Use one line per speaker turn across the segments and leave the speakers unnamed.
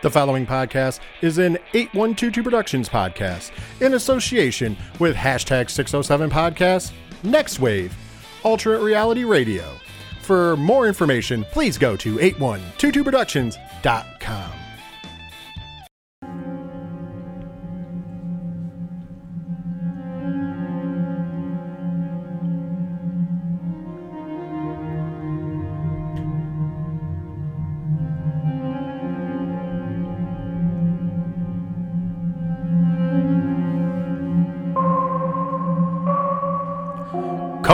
The following podcast is an 8122 Productions podcast in association with hashtag 607 podcast, Next Wave, Alternate Reality Radio. For more information, please go to 8122productions.com.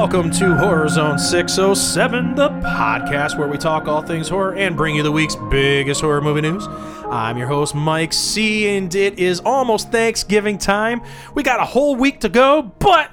Welcome to Horror Zone 607, the podcast where we talk all things horror and bring you the week's biggest horror movie news. I'm your host, Mike C., and it is almost Thanksgiving time. We got a whole week to go, but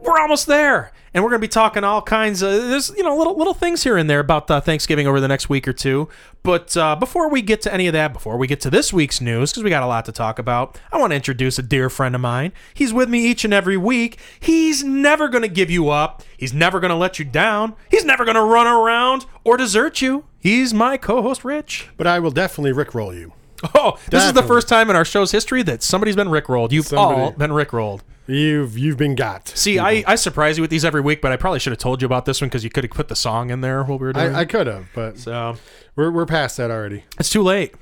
we're almost there. And we're going to be talking all kinds of there's you know little little things here and there about uh, Thanksgiving over the next week or two. But uh, before we get to any of that, before we get to this week's news, because we got a lot to talk about, I want to introduce a dear friend of mine. He's with me each and every week. He's never going to give you up. He's never going to let you down. He's never going to run around or desert you. He's my co-host, Rich.
But I will definitely rickroll you.
Oh, this is the first time in our show's history that somebody's been rickrolled. You've
Somebody.
all been rickrolled.
You've you've been got.
See, I, I surprise you with these every week, but I probably should have told you about this one because you could have put the song in there while we were doing.
I, I could have, but
so
we're we're past that already.
it's too late.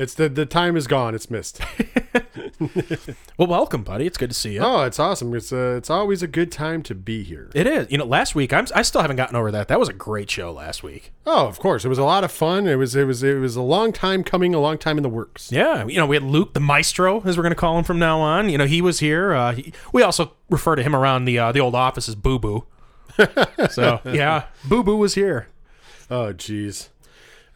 It's the the time is gone. It's missed.
Well, welcome, buddy. It's good to see you.
Oh, it's awesome. It's uh, it's always a good time to be here.
It is. You know, last week I'm I still haven't gotten over that. That was a great show last week.
Oh, of course. It was a lot of fun. It was it was it was a long time coming, a long time in the works.
Yeah, you know, we had Luke the Maestro, as we're going to call him from now on. You know, he was here. Uh, he, we also refer to him around the uh, the old office as Boo Boo. so yeah, Boo Boo was here.
Oh, jeez.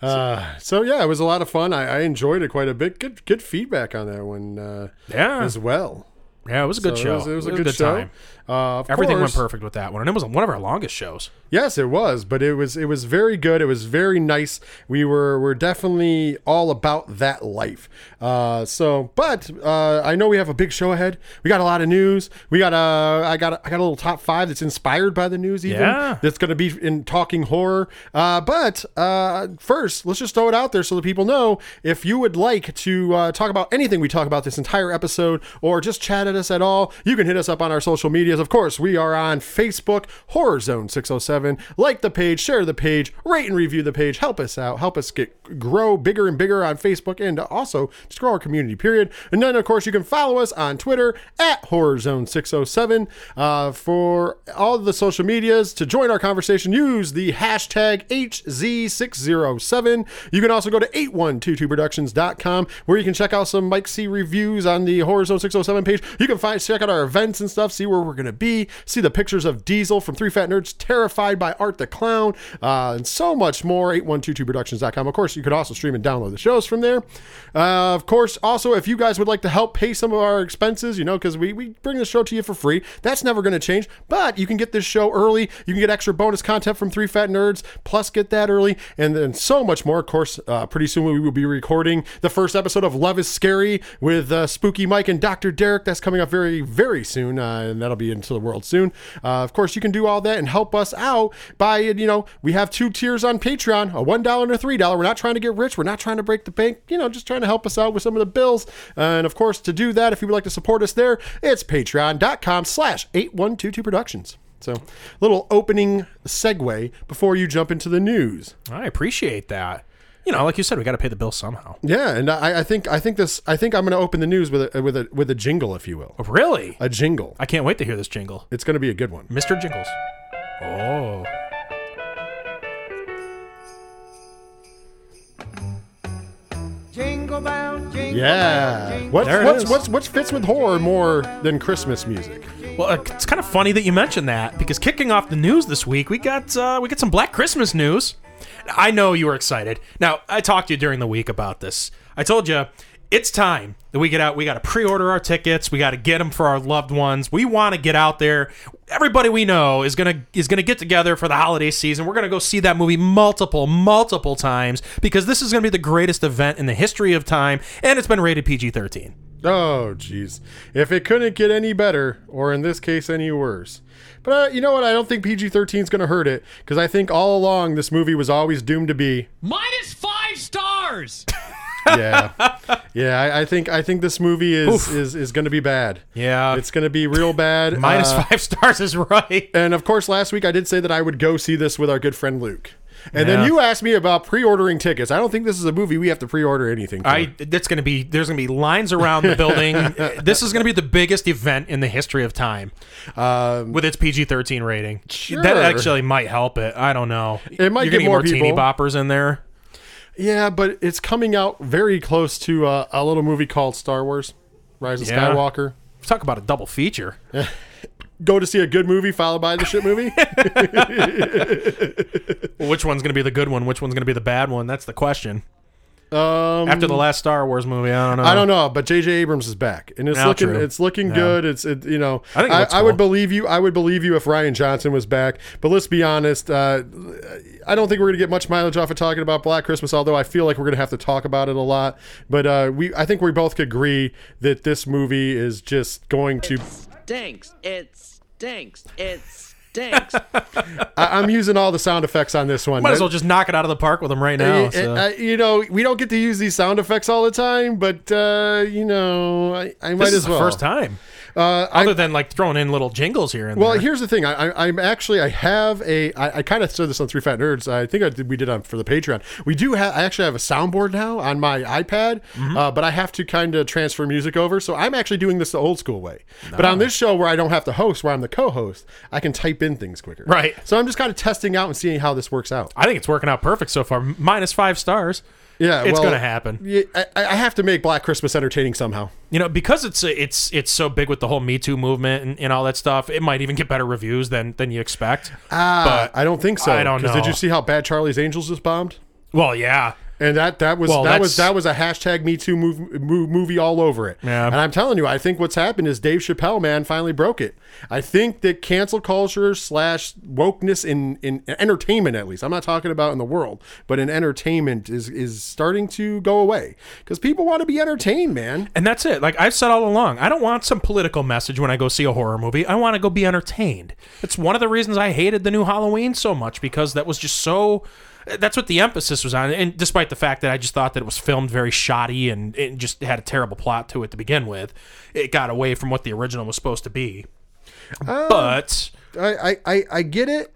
Uh, so yeah, it was a lot of fun. I, I enjoyed it quite a bit. Good good feedback on that one uh,
Yeah,
as well.
Yeah, it was a good
So
show.
It was, it was a good, show.
time.
Uh,
Everything
course,
went perfect with that one, and it was one of our longest shows.
Yes, it was, but it was it was very good. It was very nice. We were we're definitely all about that life. Uh, so, but uh, I know we have a big show ahead. We got a lot of news. We got a I got a, I got a little top five that's inspired by the news. Even
Yeah.
that's going to be in talking horror. Uh, but uh, first, let's just throw it out there so that people know if you would like to uh, talk about anything we talk about this entire episode, or just chat at us at all, you can hit us up on our social medias. Of course, we are on Facebook, Horror Zone 607. Like the page, share the page, rate and review the page. Help us out. Help us get grow bigger and bigger on Facebook, and also just grow our community. Period. And then, of course, you can follow us on Twitter at Horror Zone 607 uh, for all the social medias to join our conversation. Use the hashtag HZ607. You can also go to 8122productions.com where you can check out some Mike C reviews on the Horror Zone 607 page. Can find check out our events and stuff, see where we're to be, see the pictures of Diesel from Three Fat Nerds, Terrified by Art the Clown, uh, and so much more. 8122productions.com. Of course, you could also stream and download the shows from there. Uh, of course, also, if you guys would like to help pay some of our expenses, you know, because we, we bring the show to you for free, that's never to change. But you can get this show early. You can get extra bonus content from Three Fat Nerds, plus get that early, and then so much more. Of course, uh, pretty soon we will be recording the first episode of Love is Scary with uh, Spooky Mike and Dr. Derek. That's coming up very, very soon, uh, and that'll be into the world soon. Uh, of course, you can do all that and help us out by, you know, we have two tiers on Patreon a $1 and a $3. We're not trying to get rich. We're not trying to break the bank, you know, just trying to help us out with some of the bills. and of course, to do that, if you would like to support us there, it's patreon.com slash 8122 productions. So, little opening segue before you jump into the news.
I appreciate that. You know, like you said, we got to pay the bill somehow.
Yeah, and I, I think I think this I think I'm going to open the news with a with a with a jingle, if you will,
Really?
a jingle.
I can't wait to hear this jingle,
It's going to be a good one.
Mr. Jingles. Oh.
Jingle bell, jingle
Yeah.
bell, jingle
What's
There it
what's what's fits with horror more than Christmas music?
Well, uh, it's kind of funny that you mentioned that because kicking off the news this week, we got uh, we got some Black Christmas news. I know you were excited. Now, I talked to you during the week about this. I told you it's time that we get out. We got to pre-order our tickets. We got to get them for our loved ones. We want to get out there. Everybody we know is gonna is gonna get together for the holiday season. We're gonna go see that movie multiple, multiple times because this is gonna be the greatest event in the history of time, and it's been rated PG-13.
Oh, jeez. If it couldn't get any better, or in this case, any worse. But uh, you know what? I don't think PG 13 is going to hurt it because I think all along this movie was always doomed to be.
Minus five stars.
Yeah, yeah. I, I think I think this movie is is, is going to be bad.
Yeah,
It's going to be real bad.
minus
Uh,
five stars is right.
And of course, last week I did say that I would go see this with our good friend Luke. And
Yeah.
then you asked me about pre-ordering tickets. I don't think this is a movie we have to pre-order anything. For.
I that's gonna be there's gonna be lines around the building. this is gonna be the biggest event in the history of time
um,
with its PG-13 rating.
Sure.
That actually might help it. I don't know.
It might
You're
get
gonna
more
teeny
people.
boppers in there.
yeah, but it's coming out very close to uh, a little movie called Star Wars: Rise of
Yeah.
Skywalker.
Talk about a double feature.
Go to see a good movie followed by the shit movie.
Well, which one's gonna be the good one? Which one's gonna be the bad one? That's the question.
um,
After the last Star Wars movie, I don't know.
I don't know, but J.J. Abrams is back, and it's looking
true.
it's looking
Yeah.
good. It's it, you know
I think it
I,
looks
I would
cool.
believe you. I would believe you if Rian Johnson was back. But let's be honest. Uh, I don't think we're gonna get much mileage off of talking about Black Christmas. Although I feel like we're gonna have to talk about it a lot. But uh, we I think we both could agree that this movie is just going to.
Stinks. It stinks. It stinks.
I, I'm using all the sound effects on this one.
Might as well just knock it out of the park with them right now.
Uh,
so.
uh, you know, we don't get to use these sound effects all the time, but uh, you know, I, I might
this
as
is the
well.
first time.
Uh,
Other than like throwing in little jingles here and
Well,
there.
here's the thing. I, I, I'm actually I have a I, I kind of said this on Three Fat Nerds. I think I did, we did on for the Patreon. We do have I actually have a soundboard now on my iPad,
Mm-hmm.
uh, but I have to kind of transfer music over. So I'm actually doing this the old school way. But on this show where I don't have to host, where I'm the co-host, I can type in things quicker.
Right.
So I'm just kind of testing out and seeing how this works out.
I think it's working out perfect so far. Minus Five stars.
Yeah,
It's
well,
gonna happen.
Yeah, I, I have to make Black Christmas entertaining somehow.
You know, because it's it's it's so big with the whole Me Too movement and, and all that stuff. It might even get better reviews than than you expect.
Ah, I don't think so.
I don't
'Cause Did you see how bad Charlie's Angels just bombed?
Well, yeah.
And that that was
Well,
that was that was a hashtag Me Too move, move, movie all over it.
Yeah.
And I'm telling you, I think what's happened is Dave Chappelle, man, finally broke it. I think that cancel culture slash wokeness in in entertainment, at least, I'm not talking about in the world, but in entertainment is is starting to go away because people want to be entertained, man.
And that's it. Like I've said all along, I don't want some political message when I go see a horror movie. I want to go be entertained. It's one of the reasons I hated the new Halloween so much because that was just so. That's what the emphasis was on, and despite the fact that I just thought that it was filmed very shoddy and it just had a terrible plot to it to begin with, it got away from what the original was supposed to be. Um, but
I I, I, I get it.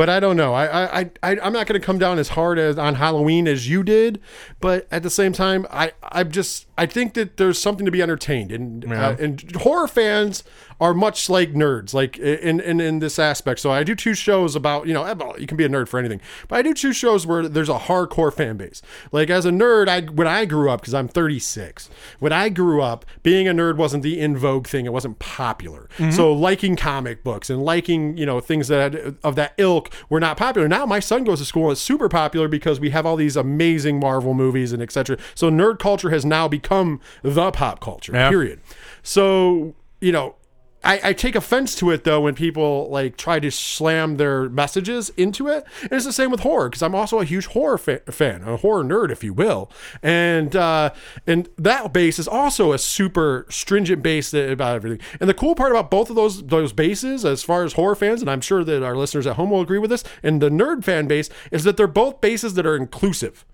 But I don't know. I I, I I'm not going to come down as hard as on Halloween as you did. But at the same time, I I'm just I think that there's something to be entertained, and uh, and horror fans are much like nerds, like in, in in this aspect. So I do two shows about you know you can be a nerd for anything, but I do two shows where there's a hardcore fan base. Like as a nerd, I when I grew up because I'm 36. When I grew up, being a nerd wasn't the in vogue thing. It wasn't popular. So liking comic books and liking you know things that of that ilk were not popular. Now my son goes to school and it's super popular because we have all these amazing Marvel movies and etc. So nerd culture has now become the pop culture.
Yeah.
Period. So you know. I, I take offense to it though when people like try to slam their messages into it, and it's the same with horror because I'm also a huge horror fa- fan, a horror nerd, if you will, and uh, and that base is also a super stringent base about everything. And the cool part about both of those those bases, as far as horror fans, and I'm sure that our listeners at home will agree with this, and the nerd fan base is that they're both bases that are inclusive.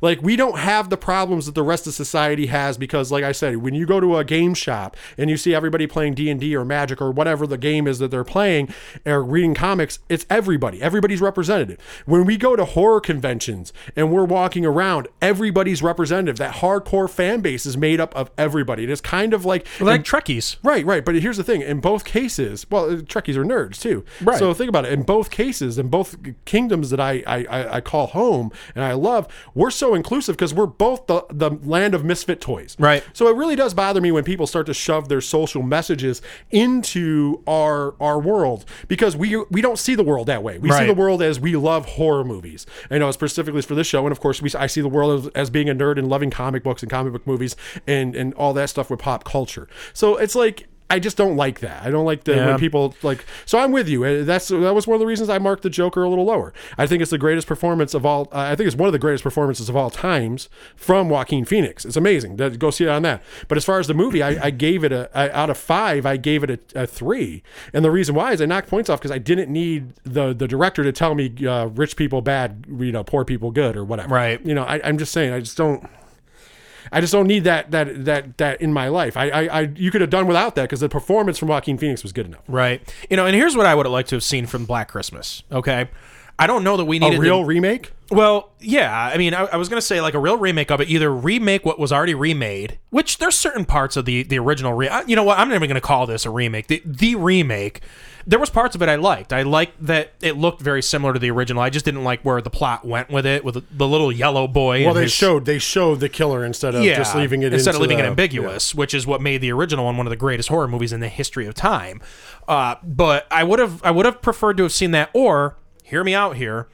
Like we don't have the problems that the rest of society has because, like I said, when you go to a game shop and you see everybody playing D and D or Magic or whatever the game is that they're playing or reading comics, it's everybody. Everybody's representative. When we go to horror conventions and we're walking around, everybody's representative. That hardcore fan base is made up of everybody. It is kind of like
like Trekkies.
Right, right. But here's the thing: in both cases, well, uh, Trekkies are nerds too.
Right.
So think about it. In both cases, in both kingdoms that I I, I I call home and I love, we're so inclusive because we're both the the land of misfit toys.
Right.
So it really does bother me when people start to shove their social messages into our our world because we we don't see the world that way. We see the world as we love horror movies. I know specifically for this show, and of course we I see the world as, as being a nerd and loving comic books and comic book movies and and all that stuff with pop culture. So it's like. I just don't like that. I don't like the
Yeah.
when people like. So I'm with you. Uh, That's that was one of the reasons I marked the Joker a little lower. I think it's the greatest performance of all. Uh, I think it's one of the greatest performances of all times from Joaquin Phoenix. It's amazing. That- Go see it on that. But as far as the movie, I, I gave it a I, out of five. I gave it a, a three. And the reason why is I knocked points off because I didn't need the the director to tell me uh, rich people bad, you know, poor people good or whatever.
Right.
You know, I, I'm just saying. I just don't. I just don't need that that that that in my life. I I, I you could have done without that because the performance from Joaquin Phoenix was good enough.
Right. You know, and here's what I would have liked to have seen from Black Christmas. Okay. I don't know that we
need-
A
real
to-
remake?
Well, yeah. I mean, I, I was gonna say like a real remake of it. Either remake what was already remade, which there's certain parts of the the original. Re- I- you know what? I'm never gonna call this a remake. The the remake. There was parts of it I liked. I liked that it looked very similar to the original. I just didn't like where the plot went with it, with the, little yellow boy.
Well, they
his-
showed they showed the killer instead of just leaving it
instead of leaving it
the-
ambiguous, which is what made the original one one of the greatest horror movies in the history of time. Uh, but I would have I would have preferred to have seen that. Or hear me out here.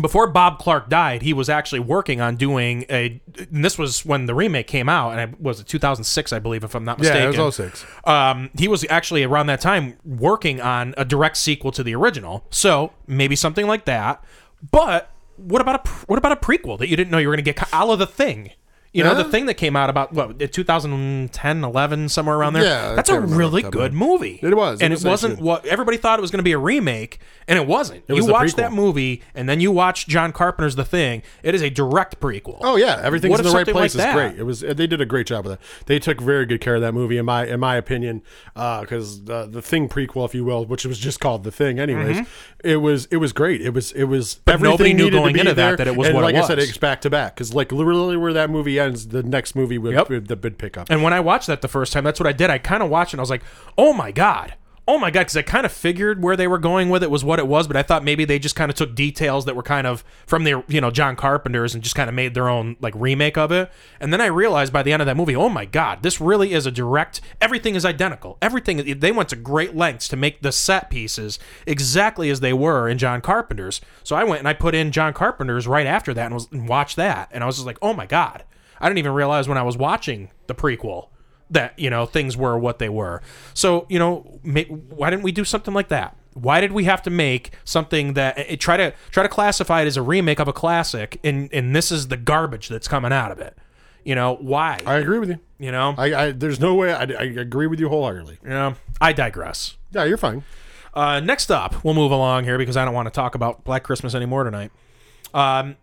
Before Bob Clark died, he was actually working on doing a. And this was when the remake came out, and it was it 2006, I believe, if I'm not mistaken.
Yeah, it was 06.
Um, he was actually around that time working on a direct sequel to the original, so maybe something like that. But what about a what about a prequel that you didn't know you were going to get? A la the thing, you know,
Yeah.
the thing that came out about what 2010, 11, somewhere around there.
Yeah,
that's a really
the of
good movie.
It was. It
and
was
it wasn't
actually-
what everybody thought it was going to be a remake, and it wasn't.
was
you
the
watch
prequel.
that movie, and then you watch John Carpenter's The Thing. It is a direct prequel.
Oh yeah, everything's
What
in the right place.
like
it's great. It was. They did a great job with that. They took very good care of that movie, in my in my opinion, because uh, the Thing prequel, if you will, which was just called the Thing, anyways, it was it was great. It was it was.
Mm-hmm. But
everything
nobody knew going into that
there,
that it was
and
what it
like I said,
was.
it's back to back because like literally where that movie ends, the next movie would,
Yep.
the bid pickup.
And when I watched that the first time, that's what I did. I kind of watched it and I was like, oh my God. Oh my God. Because I kind of figured where they were going with it was what it was, but I thought maybe they just kind of took details that were kind of from the, you know, John Carpenter's and just kind of made their own like remake of it. And then I realized by the end of that movie, oh my God, this really is a direct, everything is identical. Everything, they went to great lengths to make the set pieces exactly as they were in John Carpenter's. So I went and I put in John Carpenter's right after that and, was, and watched that. And I was just like, oh my God. I didn't even realize when I was watching the prequel that you know things were what they were. So you know, ma- why didn't we do something like that? Why did we have to make something that it, try to try to classify it as a remake of a classic, and and this is the garbage that's coming out of it? You know why?
I agree with you.
you know,
I, I there's no way I, I agree with you wholeheartedly.
Yeah, I digress.
Yeah, you're fine.
Uh, next up, we'll move along here because I don't want to talk about Black Christmas anymore tonight. Um,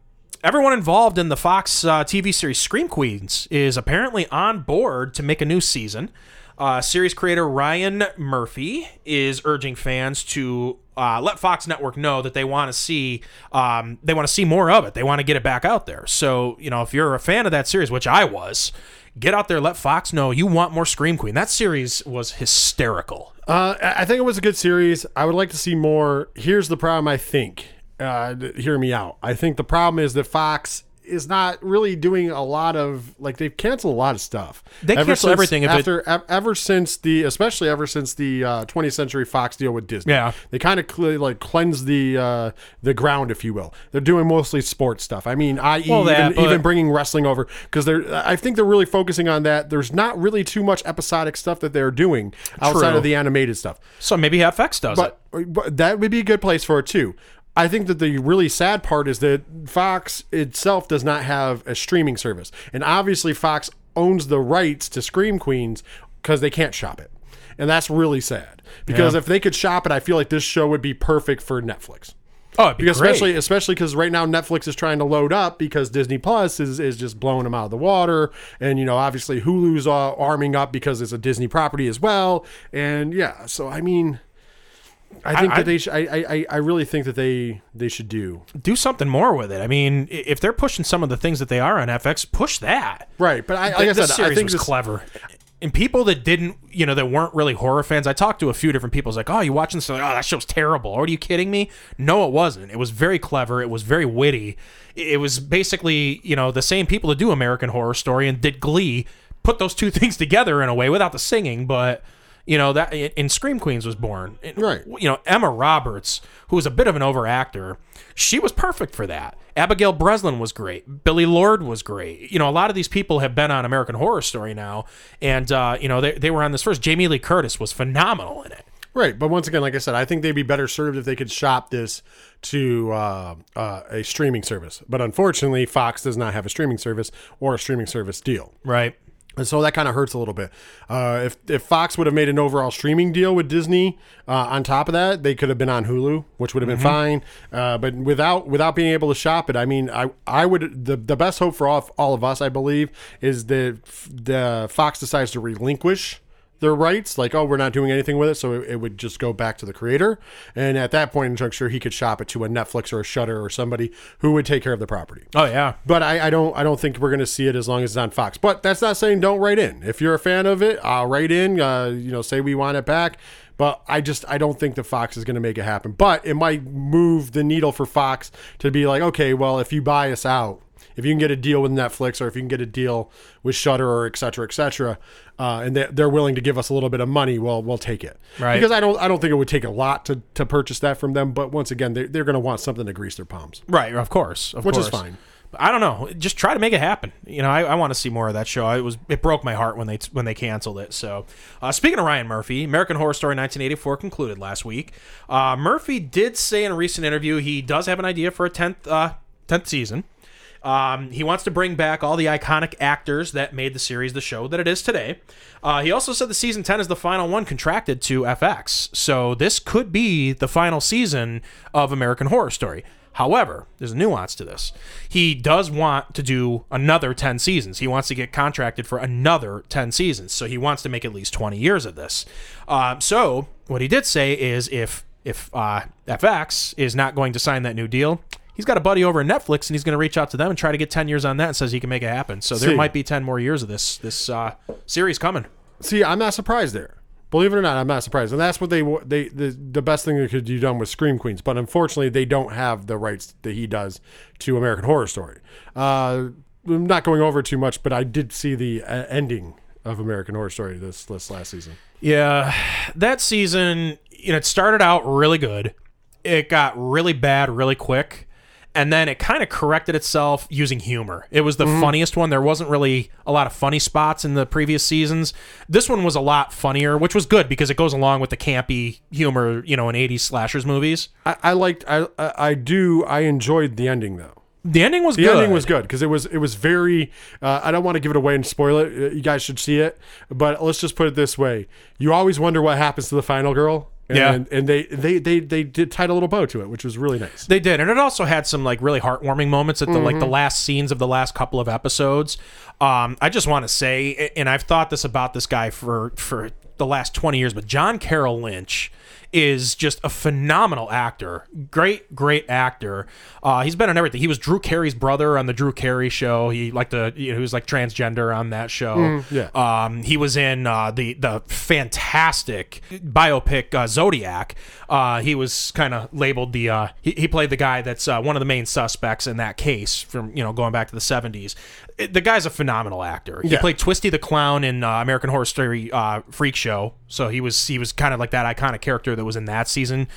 everyone involved in the Fox uh, TV series Scream Queens is apparently on board to make a new season. Uh, series creator Ryan Murphy is urging fans to uh, let Fox Network know that they want to see um, they want to see more of it. They want to get it back out there. So you know, if you're a fan of that series, which I was, get out there. Let Fox know you want more Scream Queen. That series was hysterical.
Uh, I I think it was a good series. I would like to see more. Here's the problem. I think. Uh, hear me out. I think the problem is that Fox is not really doing a lot of like they've canceled a lot of stuff.
They cancel
since-
everything if it-
after ev- ever since the especially ever since the uh, 20th Century Fox deal with Disney.
Yeah.
they kind of cl- like cleanse the uh, the ground, if you will. They're doing mostly sports stuff. I mean, i.e.
Well,
even,
but-
even bringing wrestling over because they're. I think they're really focusing on that. There's not really too much episodic stuff that they're doing outside
True.
of the animated stuff.
So maybe FX does it.
But, but that would be a good place for it too. I think that the really sad part is that Fox itself does not have a streaming service. And obviously Fox owns the rights to Scream Queens because they can't shop it. And that's really sad. Because
Yeah.
if they could shop it, I feel like this show would be perfect for Netflix.
Oh, be
Because
great.
especially especially because right now Netflix is trying to load up because Disney Plus is, is just blowing them out of the water, and you know obviously Hulu's uh, arming up because it's a Disney property as well, and yeah. So I mean, I think
I-
that they sh- I, I I really think that they they should do
do something more with it. I mean, if they're pushing some of the things that they are on FX, push that.
right. But I like I
this
said, I
series
think
was
this,
clever. and people that didn't, you know, that weren't really horror fans. I talked to a few different people. It's like, oh, you watching this? Like, oh, that show's terrible. Are you kidding me? No, it wasn't. It was very clever. It was very witty. It was basically, you know, the same people that do American Horror Story and did Glee put those two things together in a way without the singing, but you know that in Scream Queens was born.
Right.
You know Emma Roberts, who was a bit of an overactor, she was perfect for that. Abigail Breslin was great. Billie Lourd was great. You know, a lot of these people have been on American Horror Story now, and uh, you know they they were on this first. Jamie Lee Curtis was phenomenal in it.
Right, but once again, like I said, I think they'd be better served if they could shop this to uh, uh, a streaming service. But unfortunately, Fox does not have a streaming service or a streaming service deal.
Right.
And so that kind of hurts a little bit. Uh, if if Fox would have made an overall streaming deal with Disney, uh, on top of that, they could have been on Hulu, which would have been fine. Uh, but without without being able to shop it, I mean, I I would the the best hope for all of, all of us, I believe, is that the Fox decides to relinquish their rights like oh we're not doing anything with it so it, it would just go back to the creator and at that point in juncture he could shop it to a netflix or a Shudder or somebody who would take care of the property
Oh yeah.
but I, I don't I don't think we're going to see it as long as it's on Fox. But that's not saying don't write in. If you're a fan of it, write in. Uh, you know, say we want it back. But I just I don't think the Fox is going to make it happen. But it might move the needle for Fox to be like, okay, well, if you buy us out, if you can get a deal with Netflix or if you can get a deal with Shudder or et cetera, et cetera, uh, and they're, they're willing to give us a little bit of money, well, we'll take it.
Right.
Because I don't I don't think it would take a lot to, to purchase that from them. But once again, they're, they're going to want something to grease their palms.
Right, of course, of
Which is fine.
I don't know. Just try to make it happen. You know, I, I want to see more of that show. It was it broke my heart when they when they canceled it. So, uh, speaking of Ryan Murphy, American Horror Story 1984 concluded last week. Uh, Murphy did say in a recent interview he does have an idea for a tenth uh, tenth season. Um, he wants to bring back all the iconic actors that made the series the show that it is today. Uh, he also said the season 10 is the final one contracted to FX. So this could be the final season of American Horror Story. However, there's a nuance to this. He does want to do another 10 seasons. He wants to get contracted for another 10 seasons. So he wants to make at least 20 years of this. Um, so what he did say is if if uh, FX is not going to sign that new deal, he's got a buddy over at Netflix and he's going to reach out to them and try to get 10 years on that and says he can make it happen. So there
See.
might be 10 more years of this this uh, series coming.
See, I'm not surprised there. Believe it or not, I'm not surprised, and that's what they they the, the best thing they could do done with Scream Queens. But unfortunately, they don't have the rights that he does to American Horror Story. Uh, I'm not going over too much, but I did see the uh, ending of American Horror Story this this last season.
Yeah, that season, you know, it started out really good. It got really bad really quick. And then it kind of corrected itself using humor. It was the funniest one. There wasn't really a lot of funny spots in the previous seasons. This one was a lot funnier, which was good because it goes along with the campy humor, you know, in 80s slashers movies.
I, I liked I, I I do I enjoyed the ending though.
The ending was
The
good.
ending was good because it was it was very. Uh, I don't want to give it away and spoil it. You guys should see it, but let's just put it this way: you always wonder what happens to the final girl. And,
Yeah.
and they, they they they did tied a little bow to it, which was really nice.
They did, and it also had some like really heartwarming moments at the like the
Mm-hmm.
last scenes of the last couple of episodes. Um, I just want to say, and I've thought this about this guy for for the last twenty years, but John Carroll Lynch is just a phenomenal actor, great great actor. Uh, he's been on everything. He was Drew Carey's brother on the Drew Carey show. He liked the you know, he was like transgender on that show.
Mm, yeah.
Um, he was in uh, the the fantastic biopic uh, Zodiac. Uh, he was kind of labeled the uh, he, he played the guy that's uh, one of the main suspects in that case from you know going back to the seventies. The guy's a phenomenal actor. He
Yeah.
played Twisty the Clown in uh, American Horror Story uh, Freak Show, so he was he was kind of like that iconic character that was in that season.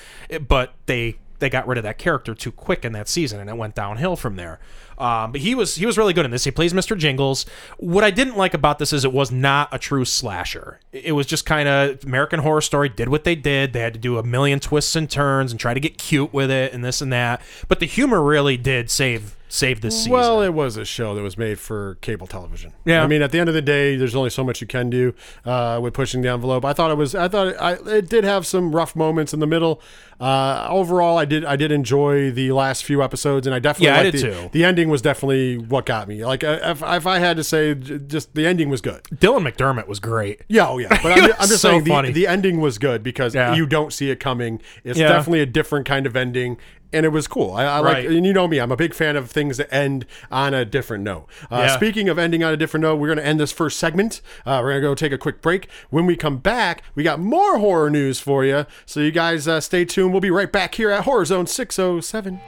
But they they got rid of that character too quick in that season, and it went downhill from there. Um, but he was he was really good in this. He plays Mr. Jingles. What I didn't like about this is it was not a true slasher. It was just kind of American Horror Story did what they did. They had to do a million twists and turns and try to get cute with it and this and that. But the humor really did save save this season.
Well, it was a show that was made for cable television.
Yeah.
I mean, at the end of the day, there's only so much you can do uh, with pushing the envelope. I thought it was. I thought it, I, it did have some rough moments in the middle. Uh, overall, I did. I did enjoy the last few episodes, and I definitely
Yeah, I
liked
did
the,
too.
The ending was definitely what got me. Like, uh, if, if I had to say, just the ending was good.
Dylan McDermott was great.
Yeah, oh yeah. But I'm, I'm just
so
saying the, the ending was good because
Yeah.
you don't see it coming. It's
Yeah.
definitely a different kind of ending. And it was cool. I, I
Right.
like, and you know me, I'm a big fan of things that end on a different note. Uh,
Yeah.
Speaking of ending on a different note, we're going to end this first segment. Uh, we're going to go take a quick break. When we come back, we got more horror news for you. So you guys uh, stay tuned. We'll be right back here at Horror Zone 607.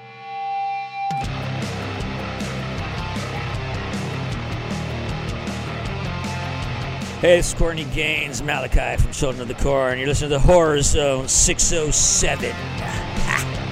Hey, it's Courtney Gaines, Malachi from Children of the Corn. You're listening to Horror Zone 607.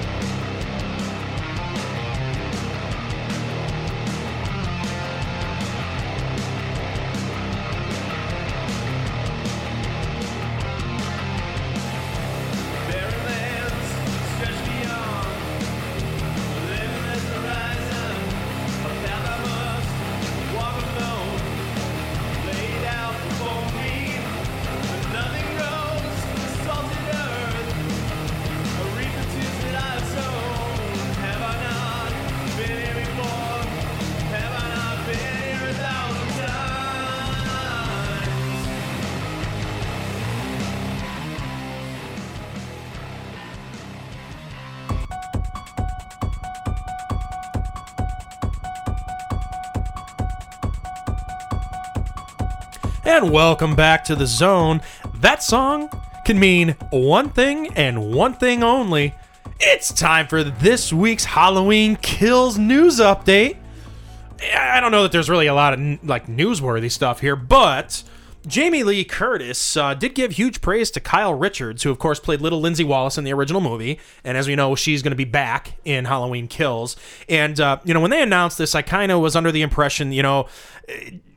And welcome back to the zone. That song can mean one thing and one thing only. It's time for this week's Halloween Kills news update. I don't know that there's really a lot of like newsworthy stuff here, but Jamie Lee Curtis uh, did give huge praise to Kyle Richards, who of course played little Lindsay Wallace in the original movie, and as we know, she's going to be back in Halloween Kills. And uh, you know, when they announced this, I kind of was under the impression, you know.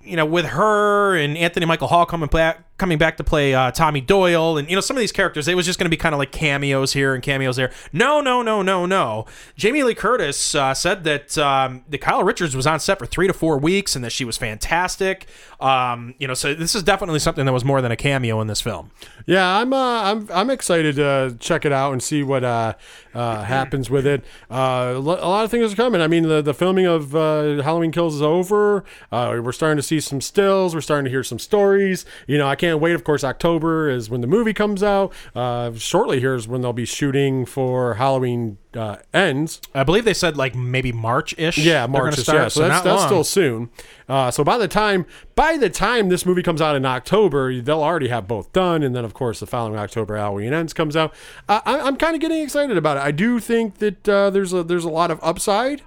You know, with her and Anthony Michael Hall coming back, coming back to play uh, Tommy Doyle, and you know some of these characters, it was just going to be kind of like cameos here and cameos there. No, no, no, no, no. Jamie Lee Curtis uh, said that um, that Kyle Richards was on set for three to four weeks and that she was fantastic. Um, you know, so this is definitely something that was more than a cameo in this film.
Yeah, I'm uh, I'm I'm excited to check it out and see what uh, uh, happens with it. Uh, a lot of things are coming. I mean, the the filming of uh, Halloween Kills is over. Uh, we're starting to see some stills. We're starting to hear some stories. You know, I can't wait. Of course, October is when the movie comes out. Uh, shortly here is when they'll be shooting for Halloween uh, ends.
I believe they said like maybe March ish.
Yeah, March ish. yeah, so that's, that's still soon. Uh, so by the time by the time this movie comes out in October, they'll already have both done, and then of course the following October, Halloween Ends comes out. Uh, I, I'm kind of getting excited about it. I do think that uh, there's a there's a lot of upside.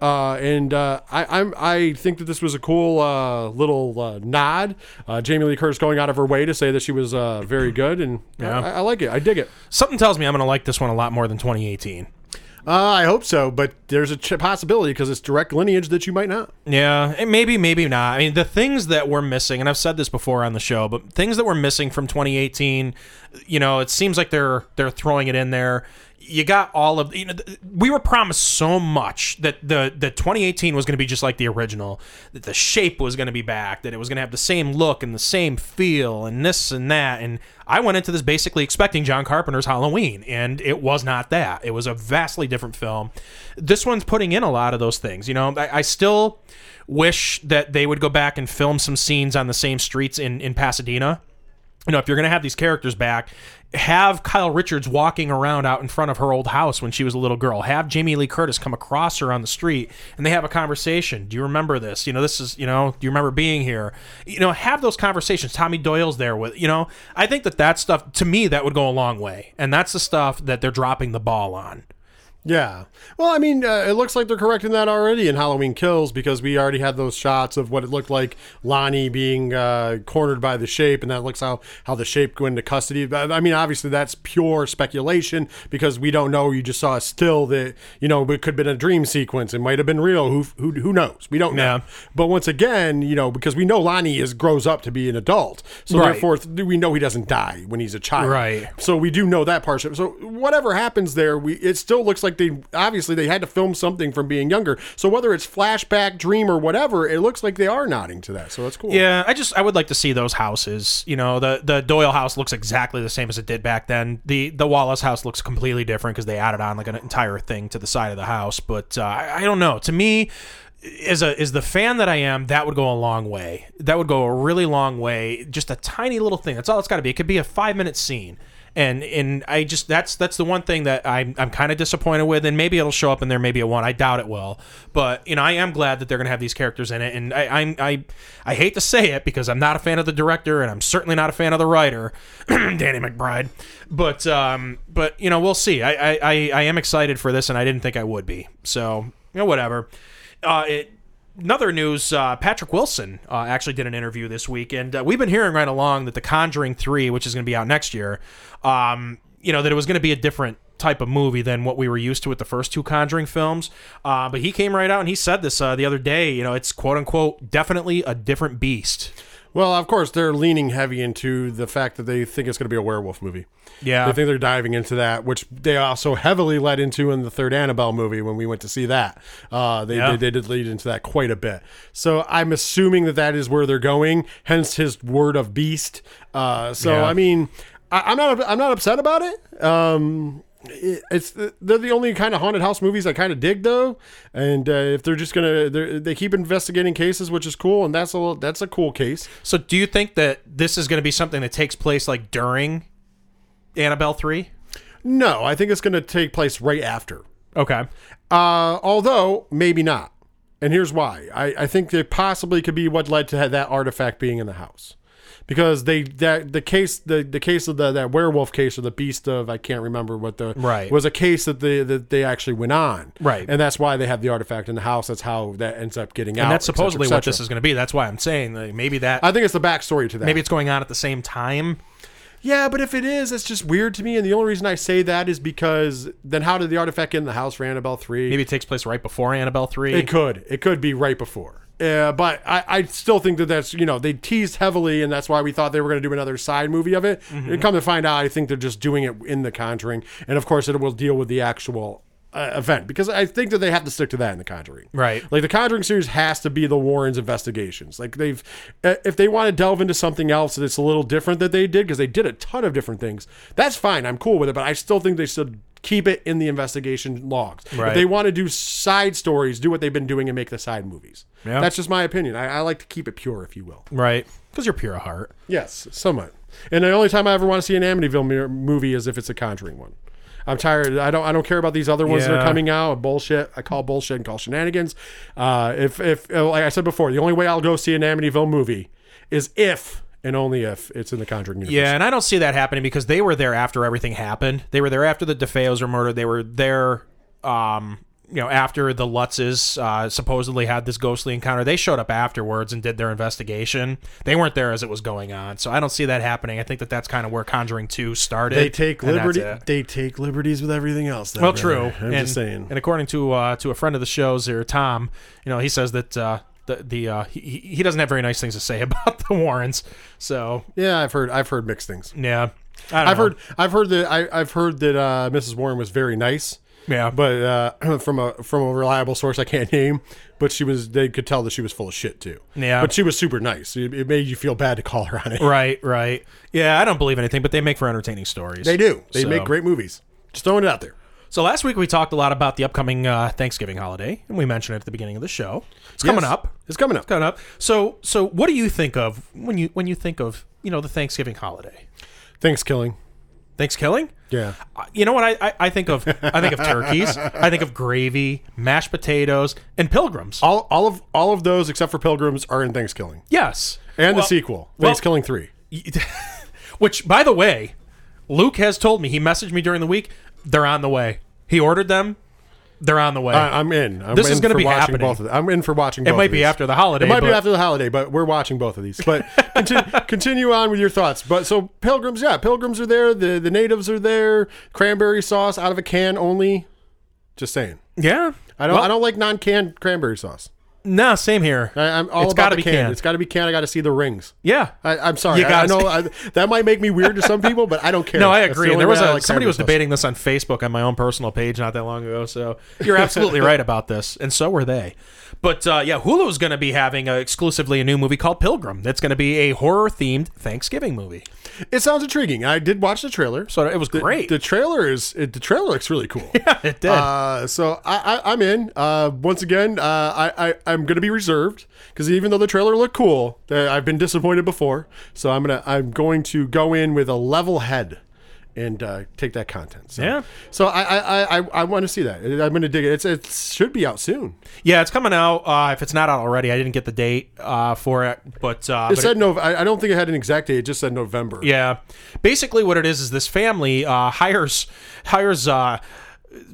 Uh, and uh, I, I'm I think that this was a cool uh, little uh, nod. Uh, Jamie Lee Curtis going out of her way to say that she was uh, very good, and
Yeah.
I, I like it. I dig it.
Something tells me I'm going to like this one a lot more than 2018.
Uh, I hope so, but there's a ch- possibility because it's direct lineage that you might not.
Yeah, and maybe, maybe not. I mean, the things that we're missing, and I've said this before on the show, but things that we're missing from 2018, you know, it seems like they're they're throwing it in there. You got all of you know. We were promised so much that the the 2018 was going to be just like the original. That the shape was going to be back. That it was going to have the same look and the same feel and this and that. And I went into this basically expecting John Carpenter's Halloween, and it was not that. It was a vastly different film. This one's putting in a lot of those things. You know, I, I still wish that they would go back and film some scenes on the same streets in in Pasadena. You know, if you're going to have these characters back, have Kyle Richards walking around out in front of her old house when she was a little girl. Have Jamie Lee Curtis come across her on the street and they have a conversation. Do you remember this? You know, this is, you know, do you remember being here? You know, have those conversations. Tommy Doyle's there with, you know, I think that that stuff, to me, that would go a long way. And that's the stuff that they're dropping the ball on.
Yeah. Well, I mean, uh, it looks like they're correcting that already in Halloween Kills because we already had those shots of what it looked like Lonnie being uh, cornered by the shape, and that looks how how the shape go into custody. But, I mean, obviously that's pure speculation because we don't know. You just saw a still that you know it could have been a dream sequence. It might have been real. Who who, who knows? We don't know.
Yeah.
But once again, you know, because we know Lonnie is grows up to be an adult, so
Right.
therefore th- we know he doesn't die when he's a child.
Right.
So we do know that part. So whatever happens there, we it still looks like they obviously they had to film something from being younger. So whether it's flashback, dream, or whatever, it looks like they are nodding to that. So that's cool.
Yeah, I just I would like to see those houses. You know, the the Doyle house looks exactly the same as it did back then. The the Wallace house looks completely different because they added on like an entire thing to the side of the house. But uh, I, I don't know. To me, as a as the fan that I am, that would go a long way. That would go a really long way. Just a tiny little thing. That's all it's got to be. It could be a five minute scene. And and I just that's that's the one thing that I'm I'm kind of disappointed with, and maybe it'll show up in there, maybe it won't. I doubt it will, but you know I am glad that they're gonna have these characters in it, and I I'm, I I hate to say it because I'm not a fan of the director, and I'm certainly not a fan of the writer, Danny McBride, but um but you know we'll see. I I I, am excited for this, and I didn't think I would be, so you know whatever. Uh, it another news uh, patrick wilson uh, actually did an interview this week and uh, we've been hearing right along that the conjuring 3 which is going to be out next year um, you know that it was going to be a different type of movie than what we were used to with the first two conjuring films. Uh, but he came right out and he said this uh, the other day you know it's quote unquote definitely a different beast
Well, of course, they're leaning heavy into the fact that they think it's going to be a werewolf movie.
Yeah.
They think they're diving into that, which they also heavily led into in the third Annabelle movie when we went to see that. Uh, they,
Yeah.
they, they did lead into that quite a bit. So I'm assuming that that is where they're going, hence his word of beast. Uh, so,
Yeah.
I mean, I, I'm not I'm not upset about it. Um, it- it's they're the only kind of haunted house movies I kind of dig though, and uh, if they're just gonna they're, they keep investigating cases, which is cool, and that's a that's a cool case.
so do you think that this is going to be something that takes place like during annabelle 3
No, I think it's going to take place right after.
okay
Uh, although maybe not, and here's why. I, I think it possibly could be what led to that artifact being in the house, because they that the case the the case of the that werewolf case or the beast of I can't remember what the
Right.
was a case that they that they actually went on
Right.
and that's why they have the artifact in the house. That's how that ends up getting out.
and that's
et cetera,
supposedly
et
what this is going to be that's why i'm saying like, maybe that
I think it's the backstory to that.
maybe it's going on at the same time
Yeah, but if it is, it's just weird to me. And the only reason I say that is because then how did the artifact get in the house for Annabelle 3?
maybe it takes place right before annabelle 3
It could. It could be right before. Uh, but I, I still think that that's, you know, they teased heavily, and that's why we thought they were going to do another side movie of it.
Mm-hmm.
And come to find out, I think they're just doing it in The Conjuring. And of course, it will deal with the actual uh, event because I think that they have to stick to that in The Conjuring.
Right.
Like the Conjuring series has to be the Warrens' investigations. Like they've, uh, if they want to delve into something else that's a little different that they did, because they did a ton of different things, that's fine. I'm cool with it, but I still think they should keep it in the investigation logs.
Right.
If they want to do side stories, do what they've been doing and make the side movies.
Yeah.
That's just my opinion. I, I like to keep it pure, if you will.
right because you're pure of heart
Yes, somewhat. And the only time I ever want to see an Amityville movie is if it's a Conjuring one. I'm tired. I don't. I don't care about these other ones that are coming out. Bullshit. I call bullshit and call shenanigans. Uh, if if like I said before, the only way I'll go see an Amityville movie is if and only if it's in the Conjuring universe.
Yeah, and I don't see that happening because they were there after everything happened. They were there after the DeFeos were murdered. They were there, um, you know, after the Lutzes uh, supposedly had this ghostly encounter. They showed up afterwards and did their investigation. They weren't there as it was going on, so I don't see that happening. I think that that's kind of where Conjuring Two started.
They take liberty. They take liberties with everything else. though,
Well,
brother.
true.
I'm
and,
just saying.
And according to uh, to a friend of the show's here, Tom, you know, he says that uh, the the uh, he, he doesn't have very nice things to say about the Warrens. So
yeah, I've heard. I've heard mixed things.
yeah, I don't
I've heard. I've heard that. I, I've heard that uh, Mrs. Warren was very nice.
Yeah.
but uh, from a from a reliable source I can't name, but she was. They could tell that she was full of shit too.
Yeah.
but she was super nice. It, it made you feel bad to call her on it.
Right, right. Yeah, I don't believe anything, but they make for entertaining stories.
They do. They
So-
make great movies. Just throwing it out there.
So last week we talked a lot about the upcoming uh, Thanksgiving holiday, and we mentioned it at the beginning of the show. It's coming
Yes.
up.
It's coming up.
Coming up. So, so what do you think of when you when you think of you know the Thanksgiving holiday?
ThanksKilling.
Thanksgiving.
Yeah.
Uh, You know what I, I, I think of? I think of turkeys. I think of gravy, mashed potatoes, and pilgrims.
All, all of all of those except for Pilgrims are in ThanksKilling
Yes,
and the
Well-
sequel,
well-
ThanksKilling Three.
Which, by the way, Luke has told me. He messaged me during the week. They're on the way. He ordered them. They're on the way.
I, I'm in. I'm
This
in
is gonna
for
be
watching
happening.
Both of them. I'm in for watching.
it
both
might
of
be
these.
after the holiday.
It might be
but-
after the holiday, but we're watching both of these. But continue, continue on with your thoughts. But so pilgrims, yeah, pilgrims are there. The the natives are there. Cranberry sauce out of a can only. Just saying.
Yeah,
I don't.
Well,
I don't like non-canned cranberry sauce.
No, same here.
I, I'm all
It's
about
gotta
the
be
can.
canned.
It's got to be canned. I got to see the rings.
yeah.
I, I'm sorry.
You
I, I know I, that might make me weird to some people, but I don't care.
No, I
That's
agree.
the
there was a
like
somebody was debating this on Facebook on my own personal page not that long ago. So you're absolutely right about this, and so were they. But uh, yeah, Hulu's going to be having uh exclusively a new movie called Pilgrim. That's going to be a horror themed Thanksgiving movie.
It sounds intriguing. I did watch the trailer.
So it was
The-
great.
The, trailer is it, the trailer looks really cool.
yeah, it did.
Uh, so I, I, I'm in. Uh, once again, uh, I, I I'm gonna be reserved because even though the trailer looked cool, uh, I've been disappointed before. So I'm gonna I'm going to go in with a level head and uh, take that content. So,
Yeah.
So I I, I, I, want to see that. I'm going to dig it. It's it should be out soon.
Yeah, it's coming out. Uh, if it's not out already, I didn't get the date uh, for it, but uh,
It
but
said no. I, I don't think it had an exact date. It just said November.
Yeah. Basically, what it is is this family uh, hires hires uh,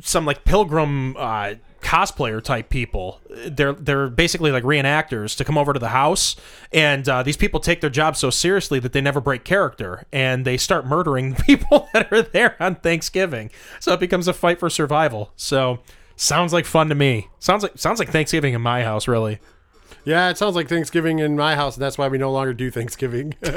some like pilgrim uh, cosplayer type people. They're they're basically like reenactors to come over to the house, and uh, these people take their job so seriously that they never break character, and they start murdering the people that are there on Thanksgiving. So it becomes a fight for survival. So. Sounds like fun to me. Sounds like sounds like Thanksgiving in my house, really.
Yeah, it sounds like Thanksgiving in my house, and that's why we no longer do Thanksgiving. uh,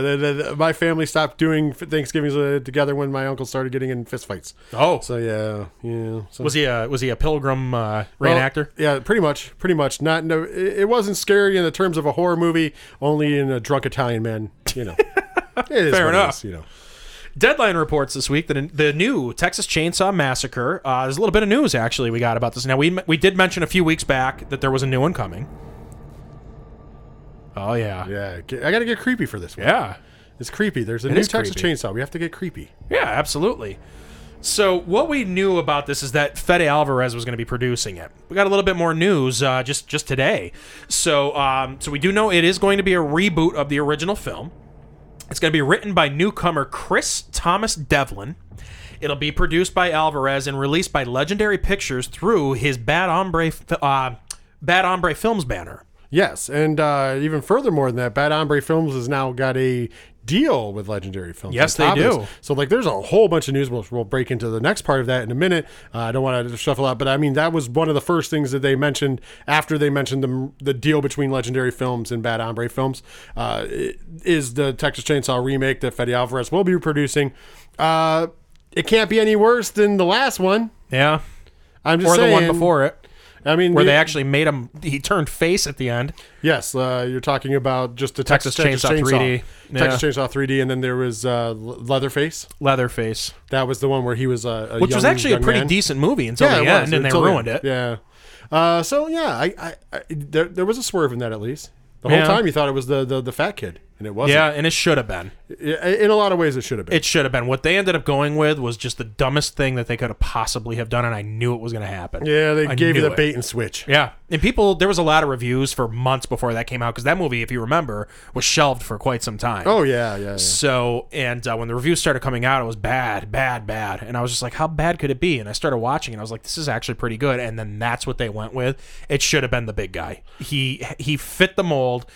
the- the- the- my family stopped doing Thanksgivings uh, together when my uncle started getting in fistfights.
Oh,
So yeah, yeah. So,
was he a was he a pilgrim uh,
well,
reenactor?
yeah, pretty much, pretty much. Not no, it, it wasn't scary in the terms of a horror movie. Only in a drunk Italian man. You know, it is
Fair enough.
is, you know.
Deadline reports this week that the new Texas Chainsaw Massacre. Uh, there's a little bit of news actually we got about this. Now we we did mention a few weeks back that there was a new one coming. Oh yeah, yeah,
I got to get creepy for this one.
yeah,
It's creepy. There's a
It
new Texas
creepy.
Chainsaw. We have to get creepy.
Yeah, absolutely. So what we knew about this is that Fede Alvarez was going to be producing it. We got a little bit more news uh, just just today. So um, so we do know it is going to be a reboot of the original film. It's going to be written by newcomer Chris Thomas Devlin. It'll be produced by Alvarez and released by Legendary Pictures through his Bad Hombre, uh, Bad Hombre Films banner.
Yes, and uh, even furthermore than that, Bad Hombre Films has now got a deal with Legendary Films.
Yes, they do.
So, like, there's a whole bunch of news. We'll, we'll break into the next part of that in a minute. Uh, I don't want to shuffle out, but I mean, that was one of the first things that they mentioned after they mentioned the, the deal between Legendary Films and Bad Hombre Films uh, is the Texas Chainsaw remake that Fede Alvarez will be producing. Uh, it can't be any worse than the last one.
Yeah,
I'm just
or
saying.
the one before it,
I mean,
where
the-
they actually made him. He turned face at the end.
Yes, uh, you're talking about just the Texas,
Texas
Chainsaw,
Chainsaw 3D.
Texas Chainsaw 3D, and then there was uh, Leatherface.
Leatherface,
That was the one where he was uh, a
which was
young-
actually a pretty
man.
decent movie until
Yeah,
the
it
end,
was,
and they ruined
end.
it.
Yeah. Uh, so yeah, I, I, I there, there was a swerve in that at least. The whole
Yeah.
time you thought it was the, the, the fat kid, and it wasn't.
Yeah, and it should have been.
In a lot of ways, it should have been.
It should have been. What they ended up going with was just the dumbest thing that they could have possibly have done, and I knew it was going to happen.
yeah, they
I
gave you the
it.
bait and switch.
Yeah, and people, there was a lot of reviews for months before that came out because that movie, if you remember, was shelved for quite some time.
Oh yeah, yeah. yeah.
So, and uh, when the reviews started coming out, it was bad, bad, bad. And I was just like, how bad could it be? And I started watching and I was like, this is actually pretty good. And then that's what they went with. It should have been the big guy. He he fit the mold.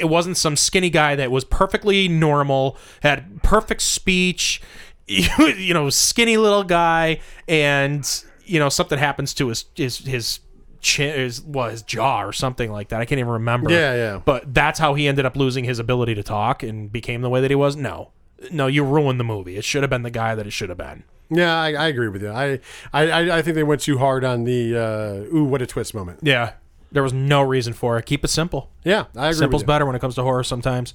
It wasn't some skinny guy that was perfectly normal, had perfect speech, you know, skinny little guy, and you know something happens to his his his chin, his well, his jaw or something like that. I can't even remember.
Yeah, yeah.
But that's how he ended up losing his ability to talk and became the way that he was. No, no, you ruined the movie. It should have been the guy that it should have been.
Yeah, I, I agree with you. I, I, I- I think they went too hard on the uh, ooh, what a twist moment.
Yeah, there was no reason for it. Keep it simple.
Yeah, I agree.
Simple's better when it comes to horror sometimes.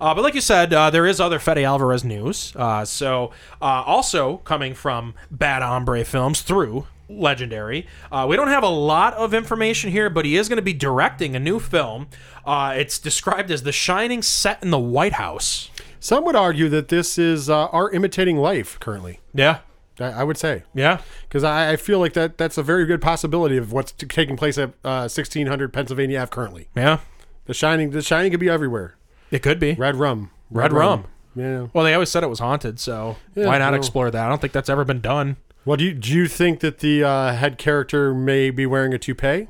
Uh, but like you said, uh, there is other Fede Alvarez news. Uh, so uh, also coming from Bad Hombre Films through Legendary. Uh, we don't have a lot of information here, but he is going to be directing a new film. Uh, it's described as The Shining set in the White House.
Some would argue that this is uh, art imitating life currently.
Yeah,
I, I would say.
yeah,
because I, I feel like that that's a very good possibility of what's t- taking place at uh, 1600 Pennsylvania Ave currently.
yeah.
The Shining, the Shining could be everywhere.
It could be.
Red rum,
Red rum.
Yeah.
Well, they always said it was haunted, so
Yeah,
why not
well-
explore that? I don't think that's ever been done.
Well, do you, do you think that the uh, head character may be wearing a toupee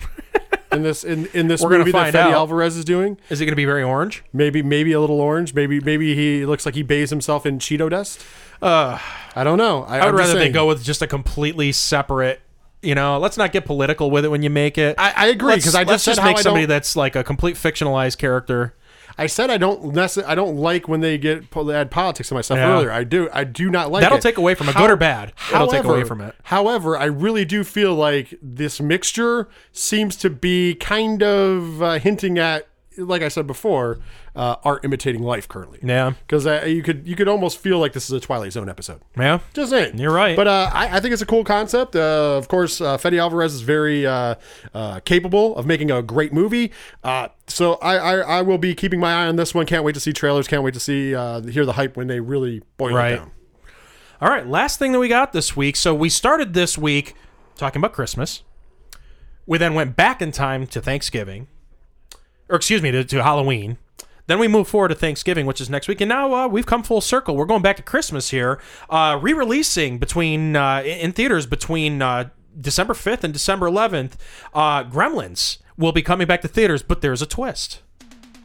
in this in, in this
We're
movie that Fede
out.
Alvarez is doing?
Is it going to be very orange?
Maybe maybe a little orange. Maybe maybe he looks like he bathes himself in Cheeto dust.
Uh,
I don't know. I,
I would rather they go with just a completely separate. You know, let's not get political with it when you make it.
I, I agree because I
let's
just said
just make somebody that's like a complete fictionalized character.
I said I don't necess- I don't like when they get po- they add politics to my stuff
Yeah.
earlier. I do I do not like
That'll
it.
take away from it, good or bad. It'll take away from it.
However, I really do feel like this mixture seems to be kind of uh, hinting at like I said before, uh, art imitating life currently.
Yeah.
because uh, you could you could almost feel like this is a Twilight Zone episode.
Yeah.
Just saying.
You're right.
But uh, I, I think it's a cool concept. Uh, of course, uh, Fede Alvarez is very uh, uh, capable of making a great movie. Uh, so I, I, I will be keeping my eye on this one. Can't wait to see trailers. Can't wait to see uh, hear the hype when they really boil
Right.
it down.
All right, last thing that we got this week. So we started this week talking about Christmas. We then went back in time to Thanksgiving, or excuse me, to, to Halloween. Then we move forward to Thanksgiving, which is next week, and now uh, we've come full circle. We're going back to Christmas here, uh, re-releasing between uh, in theaters between uh, December fifth and December eleventh. Uh, Gremlins will be coming back to theaters, but there's a twist.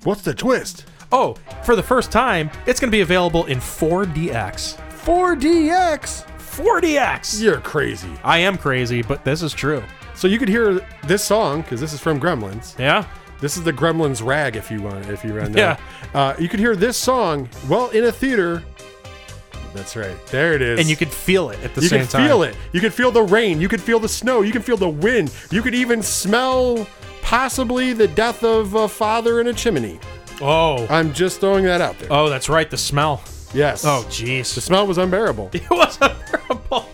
What's the twist?
Oh, for the first time, it's going to be available in 4DX.
4DX.
4DX.
You're crazy.
I am crazy, but this is true.
So you could hear this song because this is from Gremlins.
Yeah.
This is the Gremlins rag, if you want, if you run
Yeah.
Uh, you could hear this song well in a theater. That's right. There it is.
And you could feel it at the same time.
you can feel it. You could feel the rain. You could feel the snow. You can feel the wind. You could even smell possibly the death of a father in a chimney.
Oh.
I'm just throwing that out there.
Oh, that's right. The smell.
yes.
Oh, jeez.
the smell was unbearable.
It was unbearable.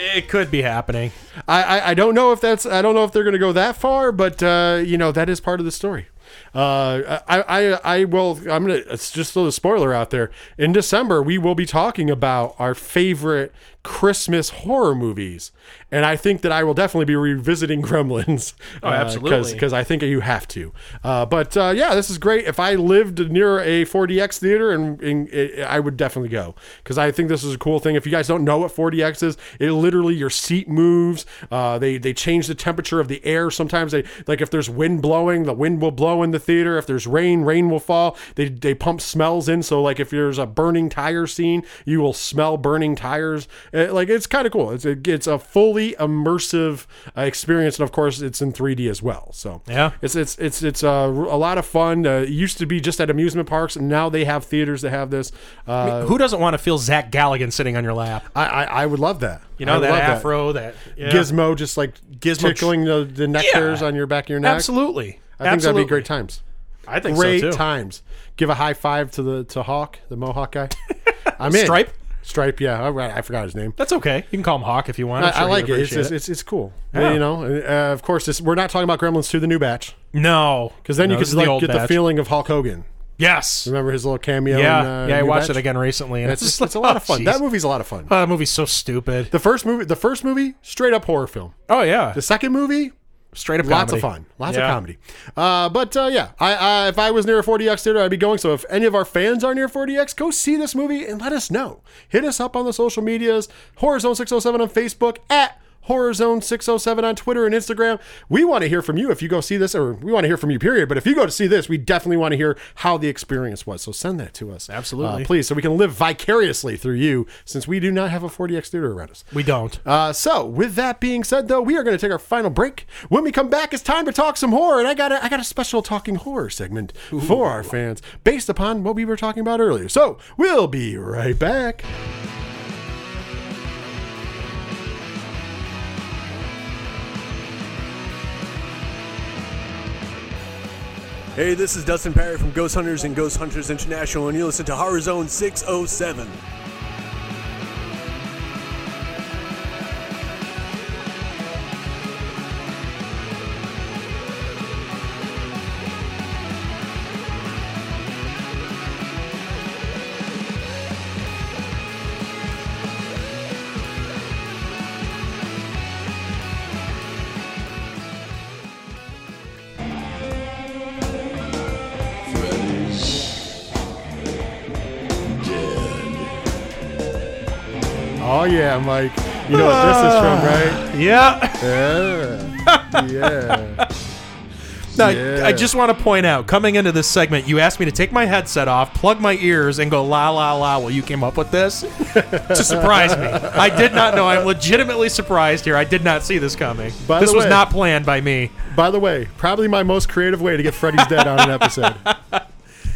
It could be happening.
I, I I don't know if that's I don't know if they're going to go that far, but uh, you know that is part of the story. Uh, I, I I will I'm gonna it's just throw the spoiler out there. In December, we will be talking about our favorite Christmas horror movies, and I think that I will definitely be revisiting Gremlins.
Oh, absolutely.
because I think you have to. Uh, but uh, yeah, this is great. If I lived near a 4DX theater, and, and it, I would definitely go because I think this is a cool thing. If you guys don't know what 4DX is, it literally your seat moves. Uh, they they change the temperature of the air. Sometimes they like if there's wind blowing, the wind will blow in the theater. If there's rain, rain will fall. They they pump smells in. So like if there's a burning tire scene, you will smell burning tires. Uh, like it's kind of cool. It's a, it's a fully immersive uh, experience, and of course it's in 3D as well. So
Yeah.
it's it's it's it's uh, a lot of fun. Uh, it used to be just at amusement parks, and now they have theaters that have this. Uh,
Who doesn't want to feel Zach Galligan sitting on your lap?
I, I I would love that.
You know, that afro, that, yeah.
Gizmo just like
Gizmo
tickling the, the neck
Yeah.
hairs on your back of your neck.
Absolutely.
I think
Absolutely.
that'd be great times.
I think
Great
so too.
times. Give a high five to the to Hawk, the Mohawk guy. I'm in.
Stripe?
Stripe, yeah. All right, I forgot his name.
That's okay. You can call him Hawk if you want. I'm sure
I like it. It's,
appreciate
it's, it's cool.
Yeah.
You know, uh, of course, this, we're not talking about Gremlins 2, the new batch,
No,
because then
No,
you
this
could
is
like
old
get the
batch.
feeling of Hulk Hogan.
Yes.
Remember his little cameo?
Yeah,
in, uh,
yeah. I
New
watched
Batch?
it again recently, and
It's,
it's,
just, it's a lot of
oh,
fun.
jeez.
That movie's a lot of fun.
Oh, that movie's so stupid.
The first movie, the first movie, straight up horror film.
Oh yeah,
The second movie,
straight up
lots
comedy.
of fun, lots
Yeah.
of comedy. Uh, but uh, yeah, I, I if I was near a 4DX theater, I'd be going. So if any of our fans are near 4DX, go see this movie and let us know. Hit us up on the social medias, Horror Zone 607 on Facebook at. Horror Zone 607 on Twitter and Instagram. We want to hear from you if you go see this, or we want to hear from you, period. But if you go to see this, we definitely want to hear how the experience was. So send that to us.
Absolutely.
Uh, please, so we can live vicariously through you since we do not have a 4DX theater around us.
We don't.
Uh, so, with that being said, though, we are going to take our final break. When we come back, it's time to talk some horror, and I got a, I got a special talking horror segment for our fans based upon what we were talking about earlier. So, we'll be right back.
Hey, this is Dustin Perry from Ghost Hunters and Ghost Hunters International, and you listen to Horror Zone 607.
Yeah, Mike. You know what this is from, ah. right?
Yeah.
Yeah. Yeah.
Now,
Yeah.
I just want to point out, coming into this segment, you asked me to take my headset off, plug my ears, and go la la la while you came up with this to surprise me. I did not know. I'm legitimately surprised here. I did not see this coming.
By
this
the
was
way-
not planned by me.
By the way, probably my most creative way to get Freddy's Dead on an episode.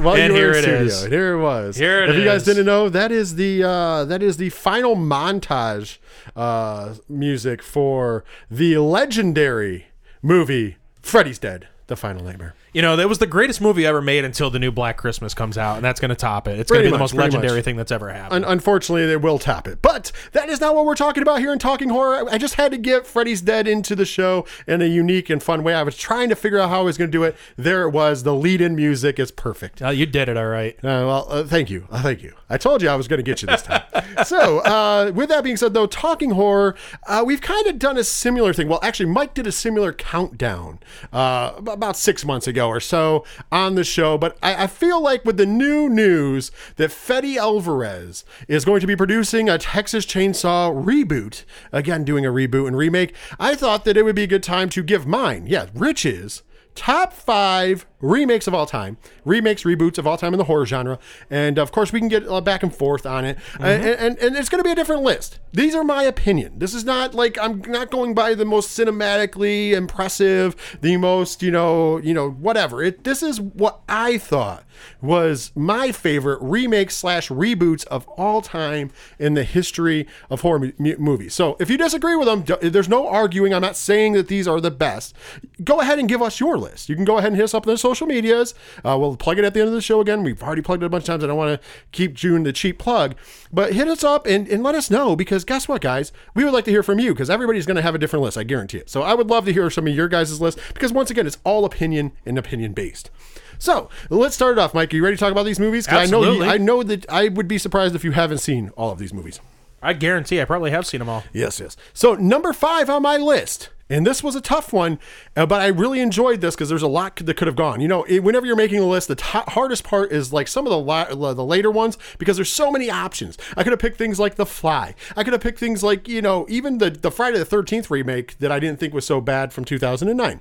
Well,
And
you were
here
in
it
studio.
is.
Here it was.
Here it
if you guys didn't know, that is the uh, that is the final montage uh, music for the legendary movie Freddy's Dead: The Final Nightmare.
You know, that was the greatest movie ever made until the new Black Christmas comes out, and that's going to top it. It's going to be the most legendary
much.
thing that's ever happened.
Un- unfortunately, they will top it. But that is not what we're talking about here in Talking Horror. I just had to get Freddy's Dead into the show in a unique and fun way. I was trying to figure out how I was going to do it. There it was. The lead in music is perfect.
Uh, you did it all right.
Uh, well, uh, thank you. Uh, thank you. I told you I was going to get you this time. so, uh, with that being said, though, talking horror, uh, we've kind of done a similar thing. Well, actually, Mike did a similar countdown uh, about six months ago or so on the show. But I, I feel like with the new news that Fede Alvarez is going to be producing a Texas Chainsaw reboot, again, doing a reboot and remake, I thought that it would be a good time to give mine, yeah, Rich's top five remakes of all time, remakes, reboots of all time in the horror genre, and of course we can get uh, back and forth on it, Uh, and, and and it's going to be a different list. These are my opinion. This is not like I'm not going by the most cinematically impressive, the most you know you know whatever. It this is what I thought was my favorite remakes slash reboots of all time in the history of horror mu- movies. So if you disagree with them, there's no arguing. I'm not saying that these are the best. Go ahead and give us your list. You can go ahead and hit us up on the social medias. Uh, we'll plug it at the end of the show again. We've already plugged it a bunch of times. I don't want to keep June the cheap plug, but hit us up and, and let us know because guess what, guys? We would like to hear from you because everybody's going to have a different list. I guarantee it. So I would love to hear some of your guys' list because once again, it's all opinion and opinion based. So let's start it off, Mike. Are you ready to talk about these movies? I know you. I know that I would be surprised if you haven't seen all of these movies.
I guarantee I probably have seen them all.
Yes, yes. So number five on my list, and this was a tough one, uh, but I really enjoyed this because there's a lot that could have gone. You know, whenever you're making a list, the to- hardest part is like some of the la- the later ones because there's so many options. I could have picked things like The Fly. I could have picked things like you know even the the Friday the Thirteenth remake that I didn't think was so bad from 2009.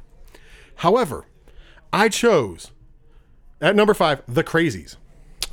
However, I chose at number five The Crazies.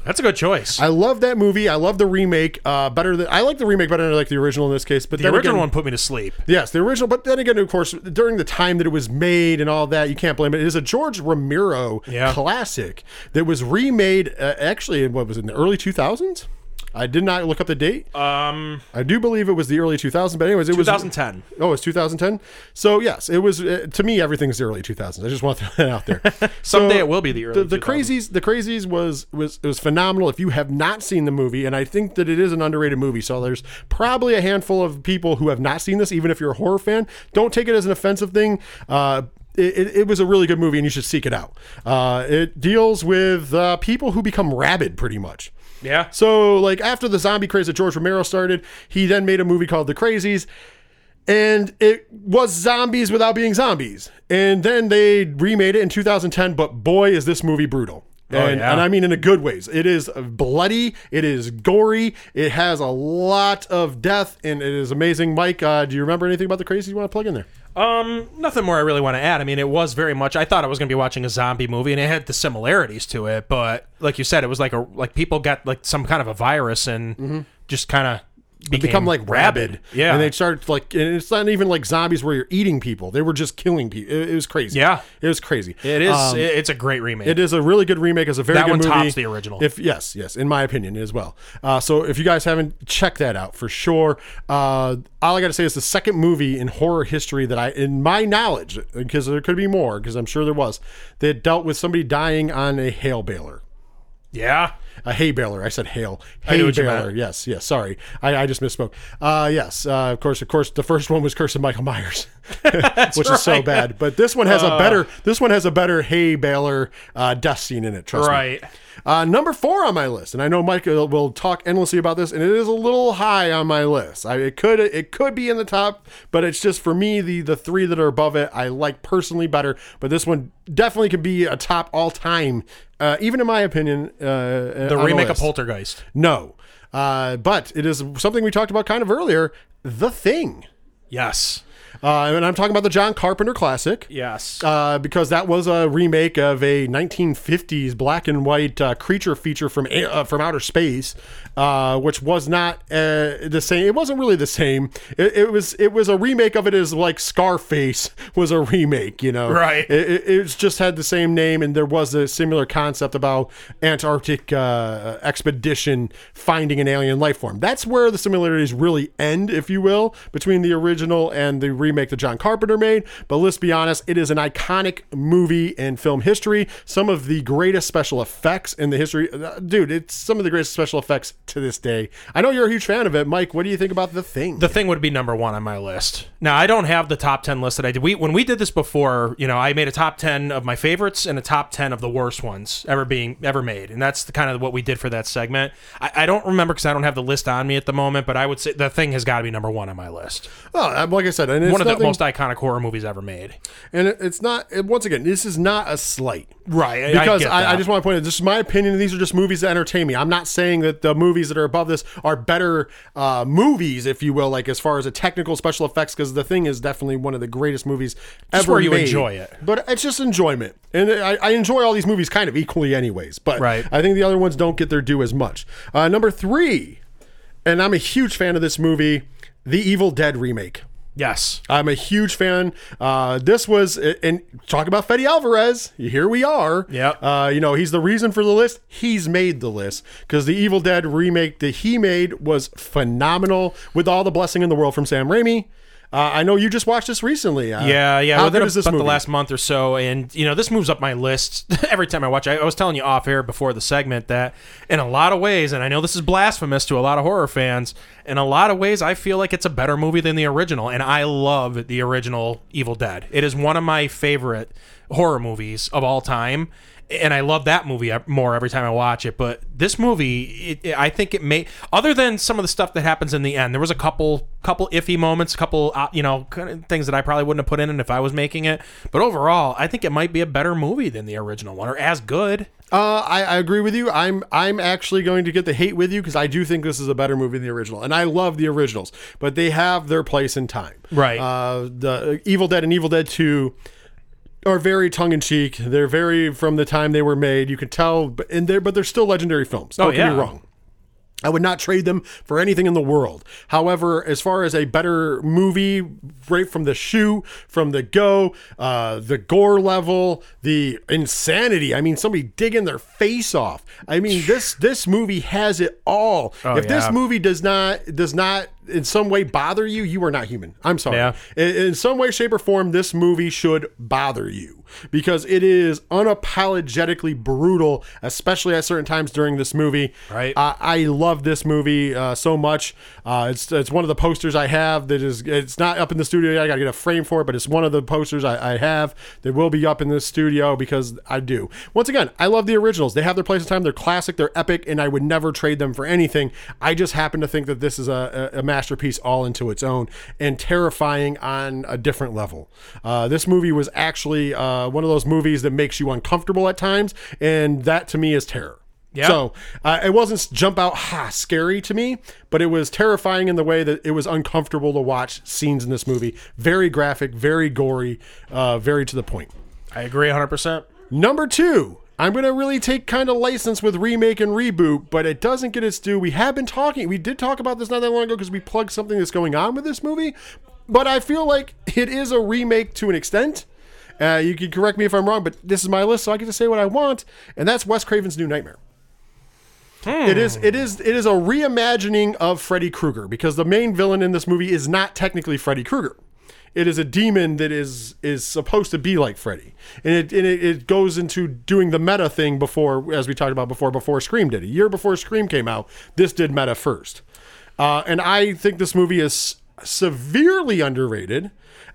That's a good choice.
I love that movie. I love the remake. Uh, better than I like the remake better than I like the original in this case. But
the original
again-
one put me to sleep.
Yes, the original, but then again, of course, during the time that it was made and all that, you can't blame it. It is a George Romero
Yeah.
classic that was remade uh, actually in what was it, in the early 2000s? I did not look up the date.
Um,
I do believe it was the early 2000s, but anyways, it was
2010.
Oh, it's 2010. So yes, it was. Uh, to me, everything's the early 2000s. I just want to throw that out there.
Someday
So,
it will be the early
The, the
2000s.
crazies. The crazies was was it was phenomenal. If you have not seen the movie, and I think that it is an underrated movie, so there's probably a handful of people who have not seen this. Even if you're a horror fan, don't take it as an offensive thing. Uh, it, it, it was a really good movie, and you should seek it out. Uh, it deals with uh, people who become rabid, pretty much.
Yeah.
So, like after the zombie craze that George Romero started, he then made a movie called The Crazies, and it was zombies without being zombies. And then they remade it in 2010. But boy, is this movie brutal. And,
yeah.
and I mean in a good ways. It is bloody. It is gory. It has a lot of death, and it is amazing. Mike, uh, do you remember anything about the Crazies you want to plug in there?
Um, nothing more I really want to add. I mean, it was very much. I thought I was going to be watching a zombie movie, and it had the similarities to it. But like you said, it was like a like people got like some kind of a virus and just kind of
become like rabid.
Yeah,
And they started like, and it's not even like zombies where you're eating people. They were just killing people. It, it was crazy.
Yeah.
It was crazy.
it is.
Um,
it's a great remake.
It is a really good remake. It's a very
That
good
one
movie.
tops the original.
If yes, yes, in my opinion as well. Uh, so if you guys haven't checked that out for sure, uh, all I got to say is the second movie in horror history that I, in my knowledge, because there could be more, because I'm sure there was, that dealt with somebody dying on a hail baler.
yeah.
A hay baler. I said hail. Hay baler. Yes, yes. Sorry, I, I just misspoke. Uh, yes, uh, of course, of course. The first one was Curse of Michael Myers, which is so bad. But this one has a better. This one has a better hay baler uh, death scene in it. Trust me.
Right.
Uh, number four on my list, and I know Mike will, will talk endlessly about this, and it is a little high on my list. I, it could it could be in the top, but it's just for me the the three that are above it I like personally better. But this one definitely could be a top all time, uh, even in my opinion. Uh,
The remake of Poltergeist.
No, uh, but it is something we talked about kind of earlier. The Thing,
Yes.
Uh, and I'm talking about the John Carpenter classic
Yes.
uh, because that was a remake of a 1950s black and white uh, creature feature from uh, from outer space, uh, which was not uh, the same. It wasn't really the same. It, it was it was a remake of it as like Scarface was a remake. You know,
Right.
It, it, just had the same name, and there was a similar concept about Antarctic uh, expedition finding an alien life form. That's where the similarities really end, if you will, between the original and the remake that John Carpenter made. But let's be honest, it is an iconic movie in film history. Some of the greatest special effects in the history. uh, Dude, it's some of the greatest special effects to this day. I know you're a huge fan of it. Mike, what do you think about The Thing?
The thing would be number one on my list. Now I don't have the top ten list that I did. We when we did this before, you know, I made a top ten of my favorites and a top ten of the worst ones ever being ever made, and that's the kind of what we did for that segment. I, I don't remember because I don't have the list on me at the moment, but I would say the thing has got to be number one on my list.
oh, like I said, and it's
one of the most iconic horror movies ever made.
and it, it's not. it- once again, this is not a slight.
Right, I- I
Because
get
I, I,
that.
just want to point out, this is my opinion. These are just movies that entertain me. I'm not saying that the movies that are above this are better uh, movies, if you will, like as far as a technical special effects. Because the thing is definitely one of the greatest movies ever
where you
made.
enjoy it.
But it's just enjoyment, and I, I enjoy all these movies kind of equally, anyways. But
Right.
I think the other ones don't get their due as much. Uh, number three, and I'm a huge fan of this movie, The Evil Dead remake.
Yes.
I'm a huge fan. Uh, this was, and talk about Fede Alvarez. Here we are.
Yeah,
Uh, you know, he's the reason for the list. He's made the list because the Evil Dead remake that he made was phenomenal with all the blessing in the world from Sam Raimi. Uh, I know you just watched this recently. Uh,
Yeah, yeah.
How
within
good is this
about
movie?
the last month or so, and you know, this moves up my list every time I watch. it. I, I was telling you off air before the segment that, in a lot of ways, and I know this is blasphemous to a lot of horror fans. In a lot of ways, I feel like it's a better movie than the original, and I love the original Evil Dead. It is one of my favorite horror movies of all time. And I love that movie more every time I watch it. But this movie, it, it- I think it may, other than some of the stuff that happens in the end, there was a couple, couple iffy moments, a couple, uh, you know, kind of things that I probably wouldn't have put in if I was making it. But overall, I think it might be a better movie than the original one, or as good.
Uh, I, I agree with you. I'm I'm actually going to get the hate with you because I do think this is a better movie than the original, and I love the originals, but they have their place in time.
Right.
Uh, the Evil Dead and Evil Dead Two are very tongue in cheek. They're very from the time they were made. You can tell, but and they're but they're still legendary films. Oh, Don't
Oh,
get me wrong. I would not trade them for anything in the world. However, as far as a better movie, right from the shoe, from the go, uh, the gore level, the insanity. I mean, somebody digging their face off. I mean, this this movie has it all. if
Oh, yeah.
this movie does not does not in some way bother you, you are not human. I'm sorry.
Yeah.
In, in some way, shape, or form, this movie should bother you because it is unapologetically brutal, especially at certain times during this movie.
Right.
I, I love this movie uh, so much. Uh, it's it's one of the posters I have that is it's not up in the studio. yet. I got to get a frame for it, but it's one of the posters I, I have that will be up in the studio because I do. Once again, I love the originals. They have their place in time. They're classic. They're epic, and I would never trade them for anything. I just happen to think that this is a, a a masterpiece all into its own and terrifying on a different level. Uh, this movie was actually uh, one of those movies that makes you uncomfortable at times, and that to me is terror.
Yeah.
So uh, it wasn't jump out ha scary to me, but it was terrifying in the way that it was uncomfortable to watch scenes in this movie. Very graphic, very gory, uh, very to the point.
I agree 100%.
Number two, I'm going to really take kind of license with remake and reboot, but it doesn't get its due. We have been talking, we did talk about this not that long ago because we plugged something that's going on with this movie, but I feel like it is a remake to an extent. Uh, you can correct me if I'm wrong, but this is my list, so I get to say what I want, and that's Wes Craven's New Nightmare. It is it is it is a reimagining of Freddy Krueger because the main villain in this movie is not technically Freddy Krueger. It is a demon that is is supposed to be like Freddy, and it and it, it goes into doing the meta thing before, as we talked about before, before Scream did. A year before Scream came out, this did meta first, uh, and I think this movie is severely underrated.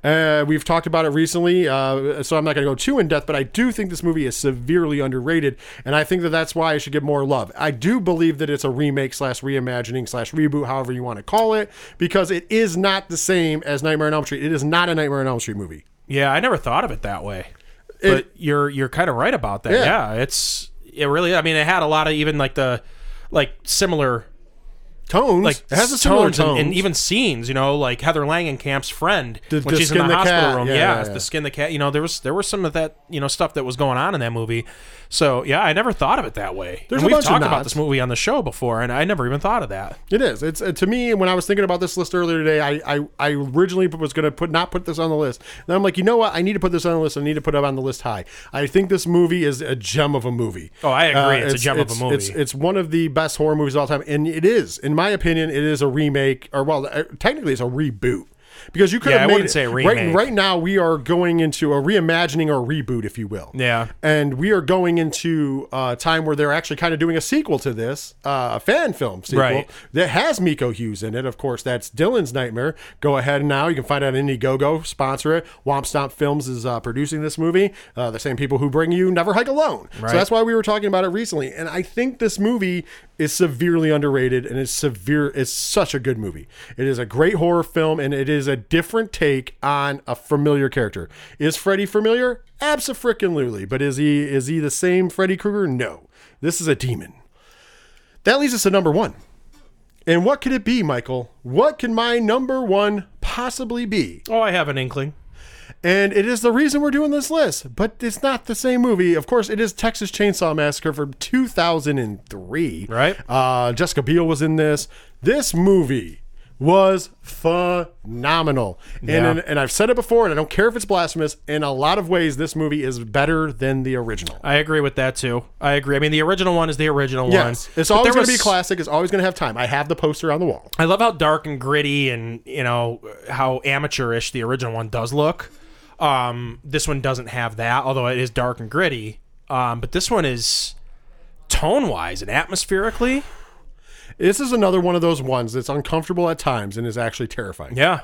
Uh, we've talked about it recently, uh, so I'm not going to go too in depth, but I do think this movie is severely underrated, and I think that that's why I should get more love. I do believe that it's a remake slash reimagining slash reboot, however you want to call it, because it is not the same as Nightmare on Elm Street. It is not a Nightmare on Elm Street movie.
Yeah, I never thought of it that way. But you're you're kind of right about that.
Yeah.
Yeah. it's it really I mean it had a lot of even like the like similar
Tones,
like
it has a similar
tones and,
tone,
and even scenes, you know, like Heather Langenkamp's friend
The-
when
the
she's in the hospital
cat.
room.
Yeah,
Yeah,
yeah, yeah.
the skin the cat. You know, there was there was some of that you know stuff that was going on in that movie. So yeah, I never thought of it that way.
There's
and
a
we've talked about this movie on the show before, and I never even thought of that.
It is. It's uh, to me when I was thinking about this list earlier today. I I, I originally was going to put not put this on the list. Then I'm like, you know what? I need to put this on the list. I need to put it on the list high. I think this movie is a gem of a movie.
Oh, I agree. It's a gem of a movie.
It's it's one of the best horror movies of all time, and it is, in my opinion, it is a remake, or well, uh, technically it's a reboot. Because you could
Yeah,
have
I
made
wouldn't
it-
say
right right now we are going into a reimagining or reboot if you will.
Yeah.
and we are going into a time where they're actually kind of doing a sequel to this uh, a fan film sequel
Right.
that has Miko Hughes in it. Of course that's Dylan's nightmare. Go ahead now. You can find out Indiegogo sponsor it. Womp Stomp Films is uh, producing this movie. Uh, the same people who bring you Never Hike Alone.
Right.
so that's why we were talking about it recently. And I think this movie is severely underrated and is severe it's such a good movie. It is a great horror film and it is a different take on a familiar character is Freddy familiar absolutely but is he is he the same Freddy Krueger no this is a demon that leads us to number one and what could it be Michael what can my number one possibly be
Oh, I have an inkling.
and it is the reason we're doing this list. But it's not the same movie. Of course, it is Texas Chainsaw Massacre from 2003.
Right.
Uh, Jessica Biel was in this. This movie was phenomenal. And,
Yeah.
and, and I've said it before, and I don't care if it's blasphemous. In a lot of ways, this movie is better than the original.
I agree with that too. I agree. I mean, the original one is the original
Yes,
one.
it's
But
always going to be classic. It's always going to have time. I have the poster on the wall.
I love how dark and gritty and you know how amateurish the original one does look. Um, this one doesn't have that, although it is dark and gritty. Um, but this one is tone wise and atmospherically.
This is another one of those ones that's uncomfortable at times and is actually terrifying.
Yeah.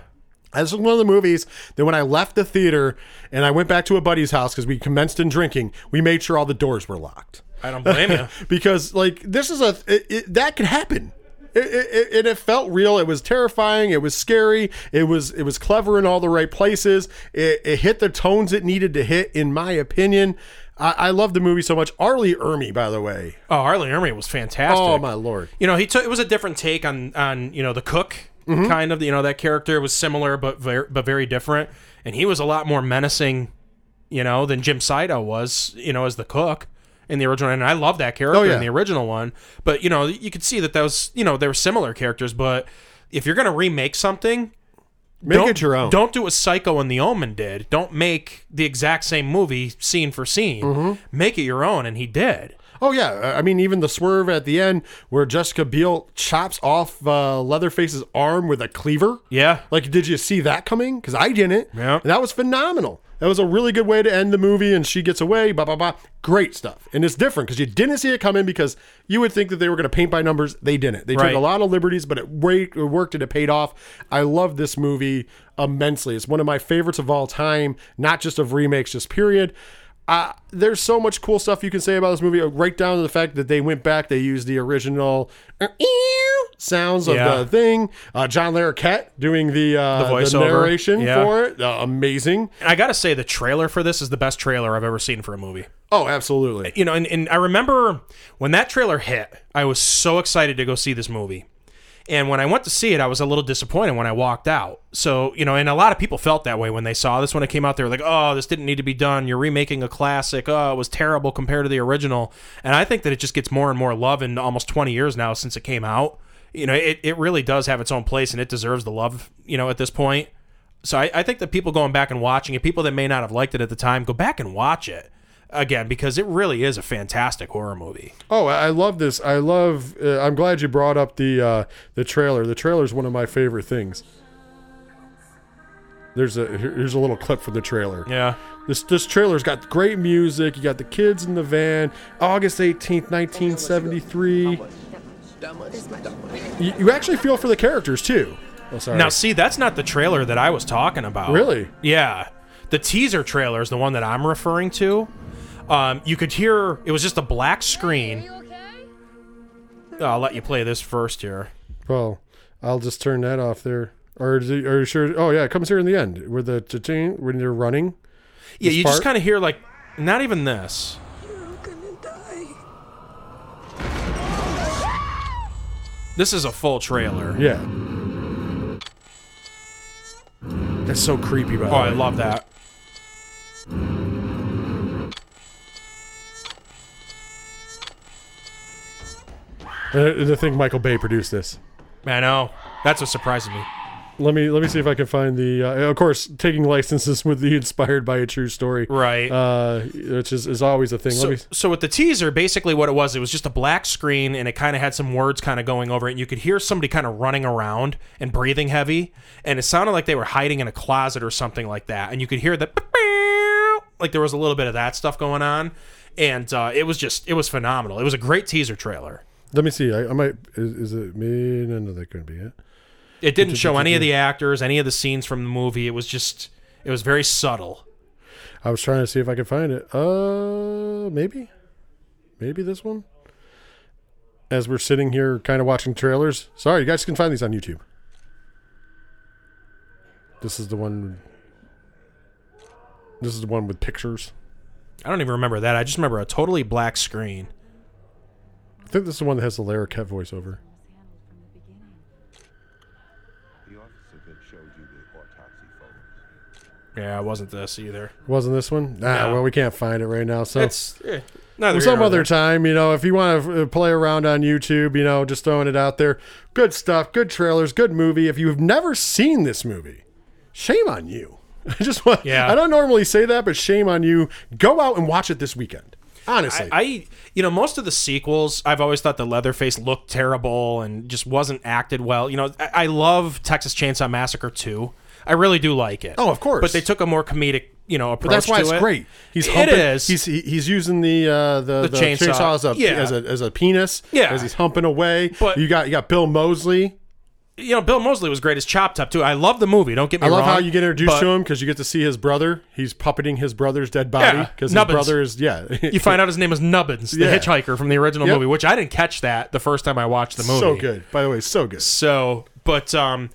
This is one of the movies that when I left the theater and I went back to a buddy's house because we commenced in drinking, we made sure all the doors were locked.
I don't blame you.
because like this is a it, it, that could happen. It, it, it, it felt real. It was terrifying. It was scary. It was it was clever in all the right places. It, it hit the tones it needed to hit, in my opinion. I, I love the movie so much. R. Lee Ermey, by the way.
Oh, R. Lee Ermey was fantastic.
Oh my lord.
You know, he took it was a different take on on you know the cook mm-hmm. kind of you know that character was similar but very but very different, and he was a lot more menacing, you know, than Jim Siedow was, you know, as the cook in the original. And I love that character
Oh, yeah.
in the original one, but you know, you could see that those you know they were similar characters, but if you're gonna remake something.
Make
don't,
it your own.
Don't do what Psycho and The Omen did. Don't make the exact same movie scene for scene.
Mm-hmm.
Make it your own, and he did.
Oh yeah, I mean even the swerve at the end where Jessica Biel chops off uh, Leatherface's arm with a cleaver.
Yeah.
Like, did you see that coming? Because I didn't.
Yeah.
And that was phenomenal. That was a really good way to end the movie, and she gets away. Blah blah blah. Great stuff. And it's different because you didn't see it coming because you would think that they were going to paint by numbers. They didn't. They
Right.
took a lot of liberties, but it, worked and it paid off. I love this movie immensely. It's one of my favorites of all time, not just of remakes, just period. Uh, there's so much cool stuff you can say about this movie, uh, right down to the fact that they went back, they used the original uh, eew sounds of
Yeah.
the thing. Uh, John Larroquette doing the, uh,
The voiceover.
narration
Yeah.
for it. Uh, amazing.
And I gotta say, the trailer for this is the best trailer I've ever seen for a movie.
Oh, absolutely.
You know, and, and I remember when that trailer hit, I was so excited to go see this movie. And when I went to see it, I was a little disappointed when I walked out. So, you know, and a lot of people felt that way when they saw this when it came out. They were like, oh, this didn't need to be done. You're remaking a classic. Oh, it was terrible compared to the original. And I think that it just gets more and more love in almost 20 years now since it came out. You know, it, it really does have its own place and it deserves the love, you know, at this point. So I, I think that people going back and watching it, people that may not have liked it at the time, go back and watch it again because it really is a fantastic horror movie.
Oh, I love this. I love. Uh, I'm glad you brought up the uh, the trailer. The trailer is one of my favorite things. There's a here's a little clip from the trailer.
Yeah.
This this trailer's got great music. You got the kids in the van. August 18th, 1973. You, you actually feel for the characters too. Oh, sorry.
Now, see, that's not the trailer that I was talking about.
Really?
Yeah. The teaser trailer is the one that I'm referring to. Um, you could hear it was just a black screen. Okay. I'll let you play this first here.
well, I'll just turn that off there. Or is it, are you sure? Oh yeah, it comes here in the end where the when they're running.
Yeah,
This
you just kind of hear like not even this. This is a full trailer.
Yeah. That's so creepy. By the
Oh, I love that.
Uh, I- I think Michael Bay produced this.
I know. That's what surprises me.
Let me let me see if I can find the. Uh, of course, taking licenses with the inspired by a true story,
Right.
Uh, which is, is always a thing.
So,
let me.
so with the teaser, basically what it was, it was just a black screen and it kind of had some words kind of going over it. And you could hear somebody kind of running around and breathing heavy. And it sounded like they were hiding in a closet or something like that. And you could hear the like there was a little bit of that stuff going on. And uh, it was just, it was phenomenal. It was a great teaser trailer.
Let me see. I, I might. Is, is it me? No, no, that couldn't be it.
It didn't show any of the actors, any of the scenes from the movie. It was just, it was very subtle.
I was trying to see if I could find it. Uh, maybe, maybe this one. As we're sitting here, kind of watching trailers. Sorry, you guys can find these on YouTube. This is the one. This is the one with pictures.
I don't even remember that. I just remember a totally black screen.
I think this is the one that has the Larroquette voiceover.
The officer that showed you the autopsy photos.
Yeah, it wasn't this either.
Wasn't this one? Ah,
No.
well, we can't find it right now. So
It's eh, neither
some other
there.
time, you know, if you want to play around on YouTube, you know, just throwing it out there. Good stuff, good trailers, good movie. If you've never seen this movie, shame on you. I just want,
Yeah.
I don't normally say that, but shame on you. Go out and watch it this weekend. Honestly.
I, you know, most of the sequels, I've always thought the Leatherface looked terrible and just wasn't acted well. You know, I, I love Texas Chainsaw Massacre 2. I really do like it.
Oh, of course.
But they took a more comedic, you know, approach to it.
but that's why it's
it.
great. He's
It
humping.
is.
He's he- he's using the uh, the, the,
chainsaw.
chainsaw, as a,
Yeah.
as a as a penis.
Yeah.
as he's humping away.
But-
you got you got Bill Moseley.
you know, Bill Moseley was great as Chop Top too. I love the movie. Don't get me wrong.
I
wrong.
how you get introduced to him because you get to see his brother. He's puppeting his brother's dead body
Yeah,
because his
Nubbins.
brother is yeah.
You find out his name is Nubbins, the
Yeah.
hitchhiker from the original
Yep.
movie, which I didn't catch that the first time I watched the movie.
so good. By the way, so good.
So, but um,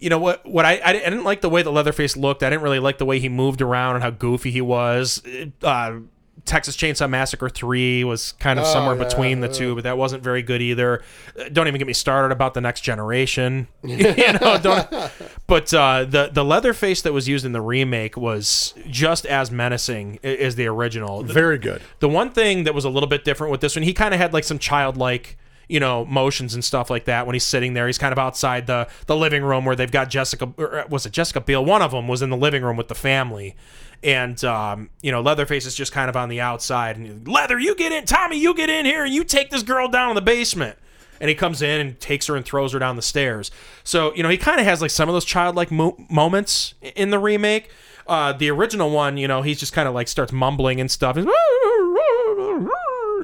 you know what? What I I didn't like the way that Leatherface looked. I didn't really like the way he moved around and how goofy he was. Uh, Texas Chainsaw Massacre Three was kind of somewhere
yeah,
between the two, but that wasn't very good either. Uh, Don't even get me started about the next generation. you know, don't. But uh, the the Leatherface that was used in the remake was just as menacing as the original.
Very good.
the one thing that was a little bit different with this one, he kind of had like some childlike, you know, motions and stuff like that when he's sitting there. He's kind of outside the the living room where they've got Jessica. Or uh, was it Jessica Biel? One of them was in the living room with the family, and um, you know, Leatherface is just kind of on the outside. And Leather, you get in, Tommy, you get in here, and you take this girl down in the basement. And he comes in and takes her and throws her down the stairs. So you know, he kind of has like some of those childlike mo- moments in the remake. Uh, the original one, you know, he's just kind of like starts mumbling and stuff.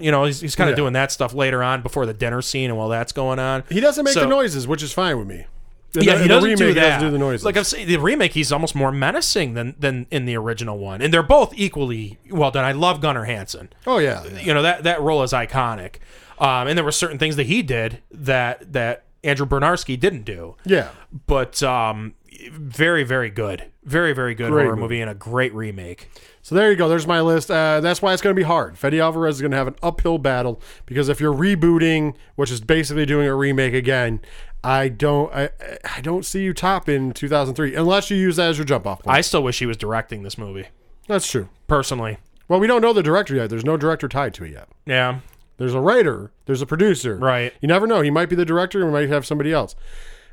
You know, he's, he's kind of
Yeah.
doing that stuff later on before the dinner scene and while that's going on.
He doesn't make
So-
the noises, which is fine with me. In
yeah,
the-
he
in the
doesn't
remake,
do
he doesn't do the noises.
Like I'm saying, the remake, he's almost more menacing than than in the original one, and they're both equally well done. I love Gunnar Hansen.
oh yeah,
You know that that role is iconic, um, and there were certain things that he did that that Andrew Bryniarski didn't do.
yeah.
But um, very very good, very very good horror
movie.
movie and a great remake.
So there you go. There's my list. Uh, that's why it's going to be hard. Fede Alvarez is going to have an uphill battle because if you're rebooting, which is basically doing a remake again, I don't, I, I don't see you top in 2003 unless you use that as your jump off point.
I still wish he was directing this movie
that's true.
personally.
Well, we don't know the director yet. There's no director tied to it yet.
Yeah,
There's a writer. There's a producer.
Right.
You never know. He might be the director. Or he might have somebody else.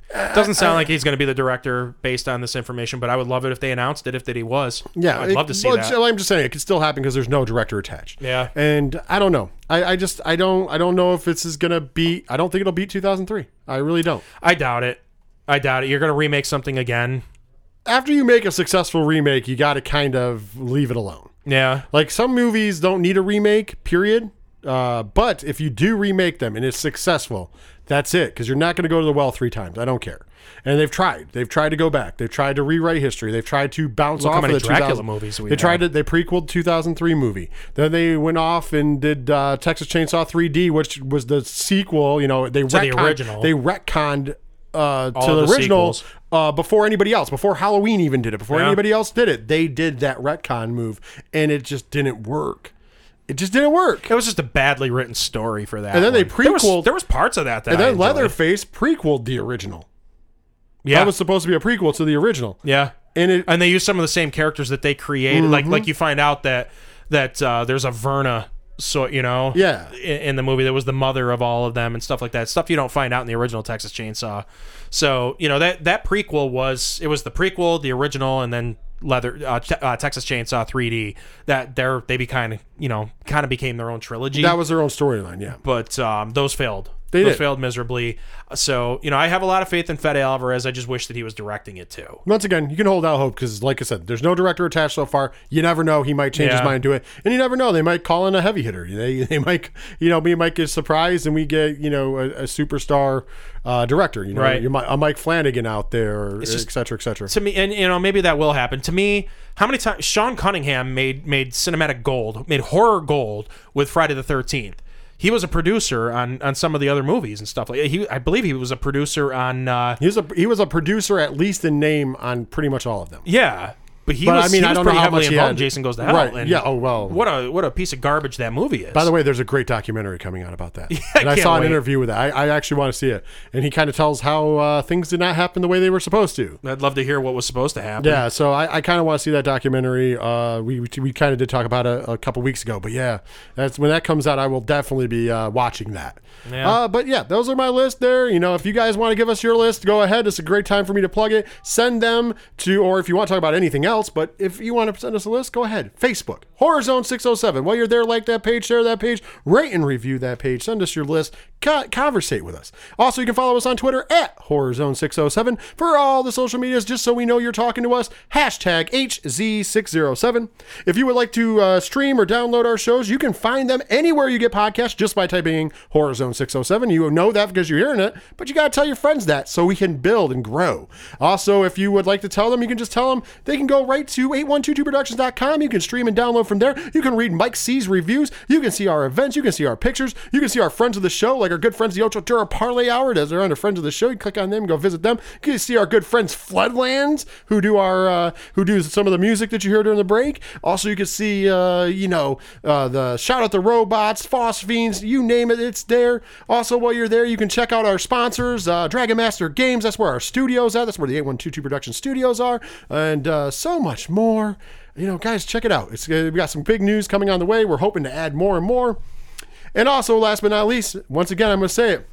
Doesn't sound like he's going to be the director based on this information, but I would love it if they announced it if that he was.
Yeah,
I'd
it-
love to see
well,
that.
I'm just saying it could still happen because there's no director attached.
Yeah.
and I don't know. I, I just I don't I don't know if this is gonna beat. I don't think it'll beat 2003. I really don't.
I doubt it. I doubt it. You're going to remake something again.
After you make a successful remake, you got to kind of leave it alone.
Yeah.
Like some movies don't need a remake. Period. Uh, but if you do remake them and it's successful, that's it. Because you're not going to go to the well three times. I don't care. And they've tried. They've tried to go back. They've tried to rewrite history. They've tried to bounce
Look how
off
many
of the
Dracula
2000
movies we
They tried to. They prequeled 2003 movie. Then they went off and did uh, Texas Chainsaw 3D, which was the sequel. You know, they
the original.
They retconned uh, to
All
the,
the
original
sequels.
uh, before anybody else. Before Halloween even did it. Before
Yeah.
anybody else did it, they did that retcon move, and it just didn't work. It just didn't work.
It was just a badly written story for that.
And then they
prequel. There was- There was, parts of that that
And
I
then
enjoyed.
Leatherface prequeled the original.
Yeah.
That was supposed to be a prequel to the original.
yeah.
And it
And they used some of the same characters that they created. Like
Mm-hmm.
like you find out that that uh, there's a Verna So you know,
Yeah.
in, in the movie that was the mother of all of them and stuff like that. Stuff you don't find out in the original Texas Chainsaw. So you know that that prequel was it was the prequel, the original, and then leather uh, Te- uh, Texas Chainsaw 3D. That they're they be kind of you know kind of became their own trilogy.
That was their own storyline. Yeah.
but um, those failed.
They did.
failed miserably. So you know, I have a lot of faith in Fede Alvarez. I just wish that he was directing it too.
Once again, you can hold out hope because, like I said, there's no director attached so far. You never know; he might change his mind to it, and you never know. They might call in a heavy hitter. They, they might, you know, we might get surprised, and we get, you know, a, a superstar uh, director. You know,
Right.
you might, a Mike Flanagan out there, or et cetera, et cetera.
to me, and you know, maybe that will happen. To me, how many times Sean Cunningham made made cinematic gold, made horror gold with Friday the Thirteenth. He was a producer on on some of the other movies and stuff like. He, I believe he was a producer on. Uh,
He was a he was a producer, at least in name, on pretty much all of them.
yeah, but he
But,
was.
I mean, I don't know
pretty
how
heavily
much he
involved.
had-
in Jason Goes to Hell.
Right,
and
yeah, oh, well.
What a what a piece of garbage that movie is.
By the way, there's a great documentary coming out about that.
I
and I saw an interview with that. I, I actually want to see it. And he kind of tells how uh, things did not happen the way they were supposed to.
I'd love to hear what was supposed to happen.
Yeah, so I, I kind of want to see that documentary. Uh, we we, we kind of did talk about it a couple weeks ago, but yeah, that's when that comes out. I will definitely be uh, watching that.
Yeah.
Uh, but yeah, those are my list there. You know, if you guys want to give us your list, go ahead. It's a great time for me to plug it. Send them to, or if you want to talk about anything else, but if you want to send us a list, go ahead. Facebook, Horror Zone 607. While you're there, like that page, share that page, rate and review that page. Send us your list, co- conversate with us. Also, you can follow us on Twitter at Horror Zone 607 for all the social medias, just so we know you're talking to us. Hashtag HZ607. If you would like to uh, stream or download our shows, you can find them anywhere you get podcasts just by typing Horror Zone 607. You know that because you're hearing it, but you got to tell your friends that so we can build and grow. Also, if you would like to tell them, you can just tell them they can go right to 8122productions.com. You can stream and download from there. You can read Mike C's reviews. You can see our events. You can see our pictures. You can see our friends of the show, like our good friends, the Ocho Dura Parlay Hour. As they're under friends of the show, you click on them and go visit them. You can see our good friends Floodlands, who do our uh, who do some of the music that you hear during the break. Also, you can see uh, you know uh, the shout out the robots, Phosphines, you name it, it's there. Also, while you're there, you can check out our sponsors, uh, Dragon Master Games. That's where our studios at. That's where the 8122 production studios are, and uh, so much more. You know, guys, check it out. It's uh, we got some big news coming on the way. We're hoping to add more and more. And also, last but not least, once again, I'm going to say it.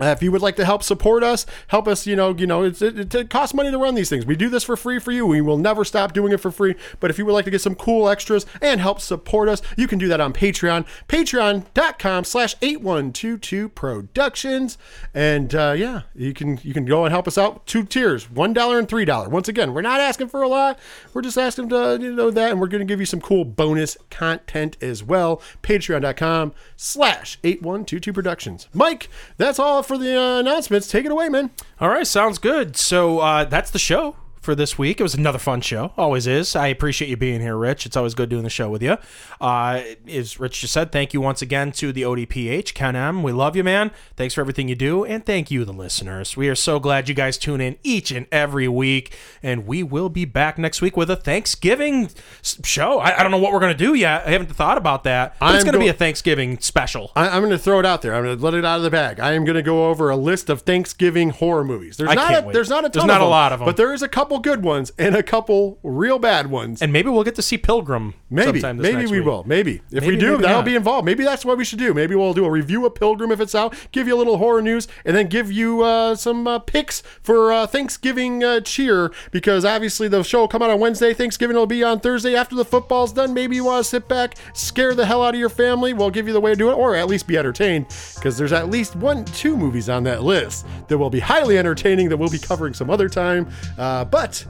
Uh, if you would like to help support us, help us, you know, you know, it's, it, it costs money to run these things. We do this for free for you. We will never stop doing it for free. But if you would like to get some cool extras and help support us, you can do that on Patreon, patreon.com slash 8122 productions. And uh, yeah, you can you can go and help us out. Two tiers, $1 and $3. Once again, we're not asking for a lot. We're just asking to, you know, that. And we're going to give you some cool bonus content as well. Patreon.com slash 8122 productions. Mike, that's all for the uh, announcements. Take it away, man.
All right, sounds good. So uh, that's the show for this week. It was another fun show. Always is. I appreciate you being here, Rich. It's always good doing the show with you. Uh, as Rich just said, thank you once again to the ODPH, Ken M. We love you, man. Thanks for everything you do. And thank you, the listeners. We are so glad you guys tune in each and every week. And we will be back next week with a Thanksgiving show. I, I don't know what we're going to do yet. I haven't thought about that. But it's going to be a Thanksgiving special.
I, I'm going to throw it out there. I'm going to let it out of the bag. I am going to go over a list of Thanksgiving horror movies. There's
I
not a,
wait.
there's not a ton
There's not
of
a
them,
lot of 'em.
but there is a couple good ones and a couple real bad ones.
And maybe we'll get to see Pilgrim
Maybe,
sometime this
maybe we
week.
will. Maybe if we do,
maybe
that'll
not.
be involved. Maybe that's what we should do. Maybe we'll do a review of Pilgrim if it's out. Give you a little horror news, and then give you uh, some uh, picks for uh, Thanksgiving uh, cheer. Because obviously the show will come out on Wednesday. Thanksgiving will be on Thursday after the football's done. Maybe you want to sit back, scare the hell out of your family. We'll give you the way to do it, or at least be entertained. Because there's at least one, two movies on that list that will be highly entertaining. That we'll be covering some other time. Uh, but.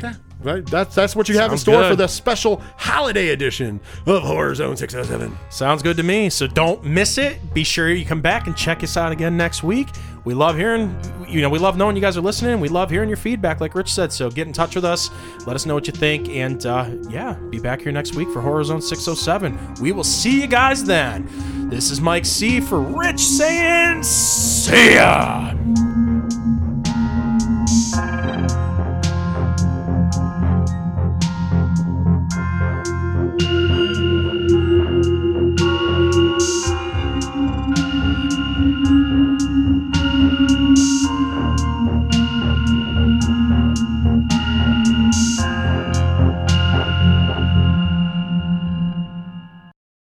Yeah, right. That's that's what you have in store
good.
for the special holiday edition of Horror Zone 607.
Sounds good to me. So don't miss it. Be sure you come back and check us out again next week. We love hearing, you know, we love knowing you guys are listening. We love hearing your feedback, like Rich said. So get in touch with us. Let us know what you think. And uh, yeah, be back here next week for Horror Zone 607. We will see you guys then. This is Mike C for Rich saying, see ya.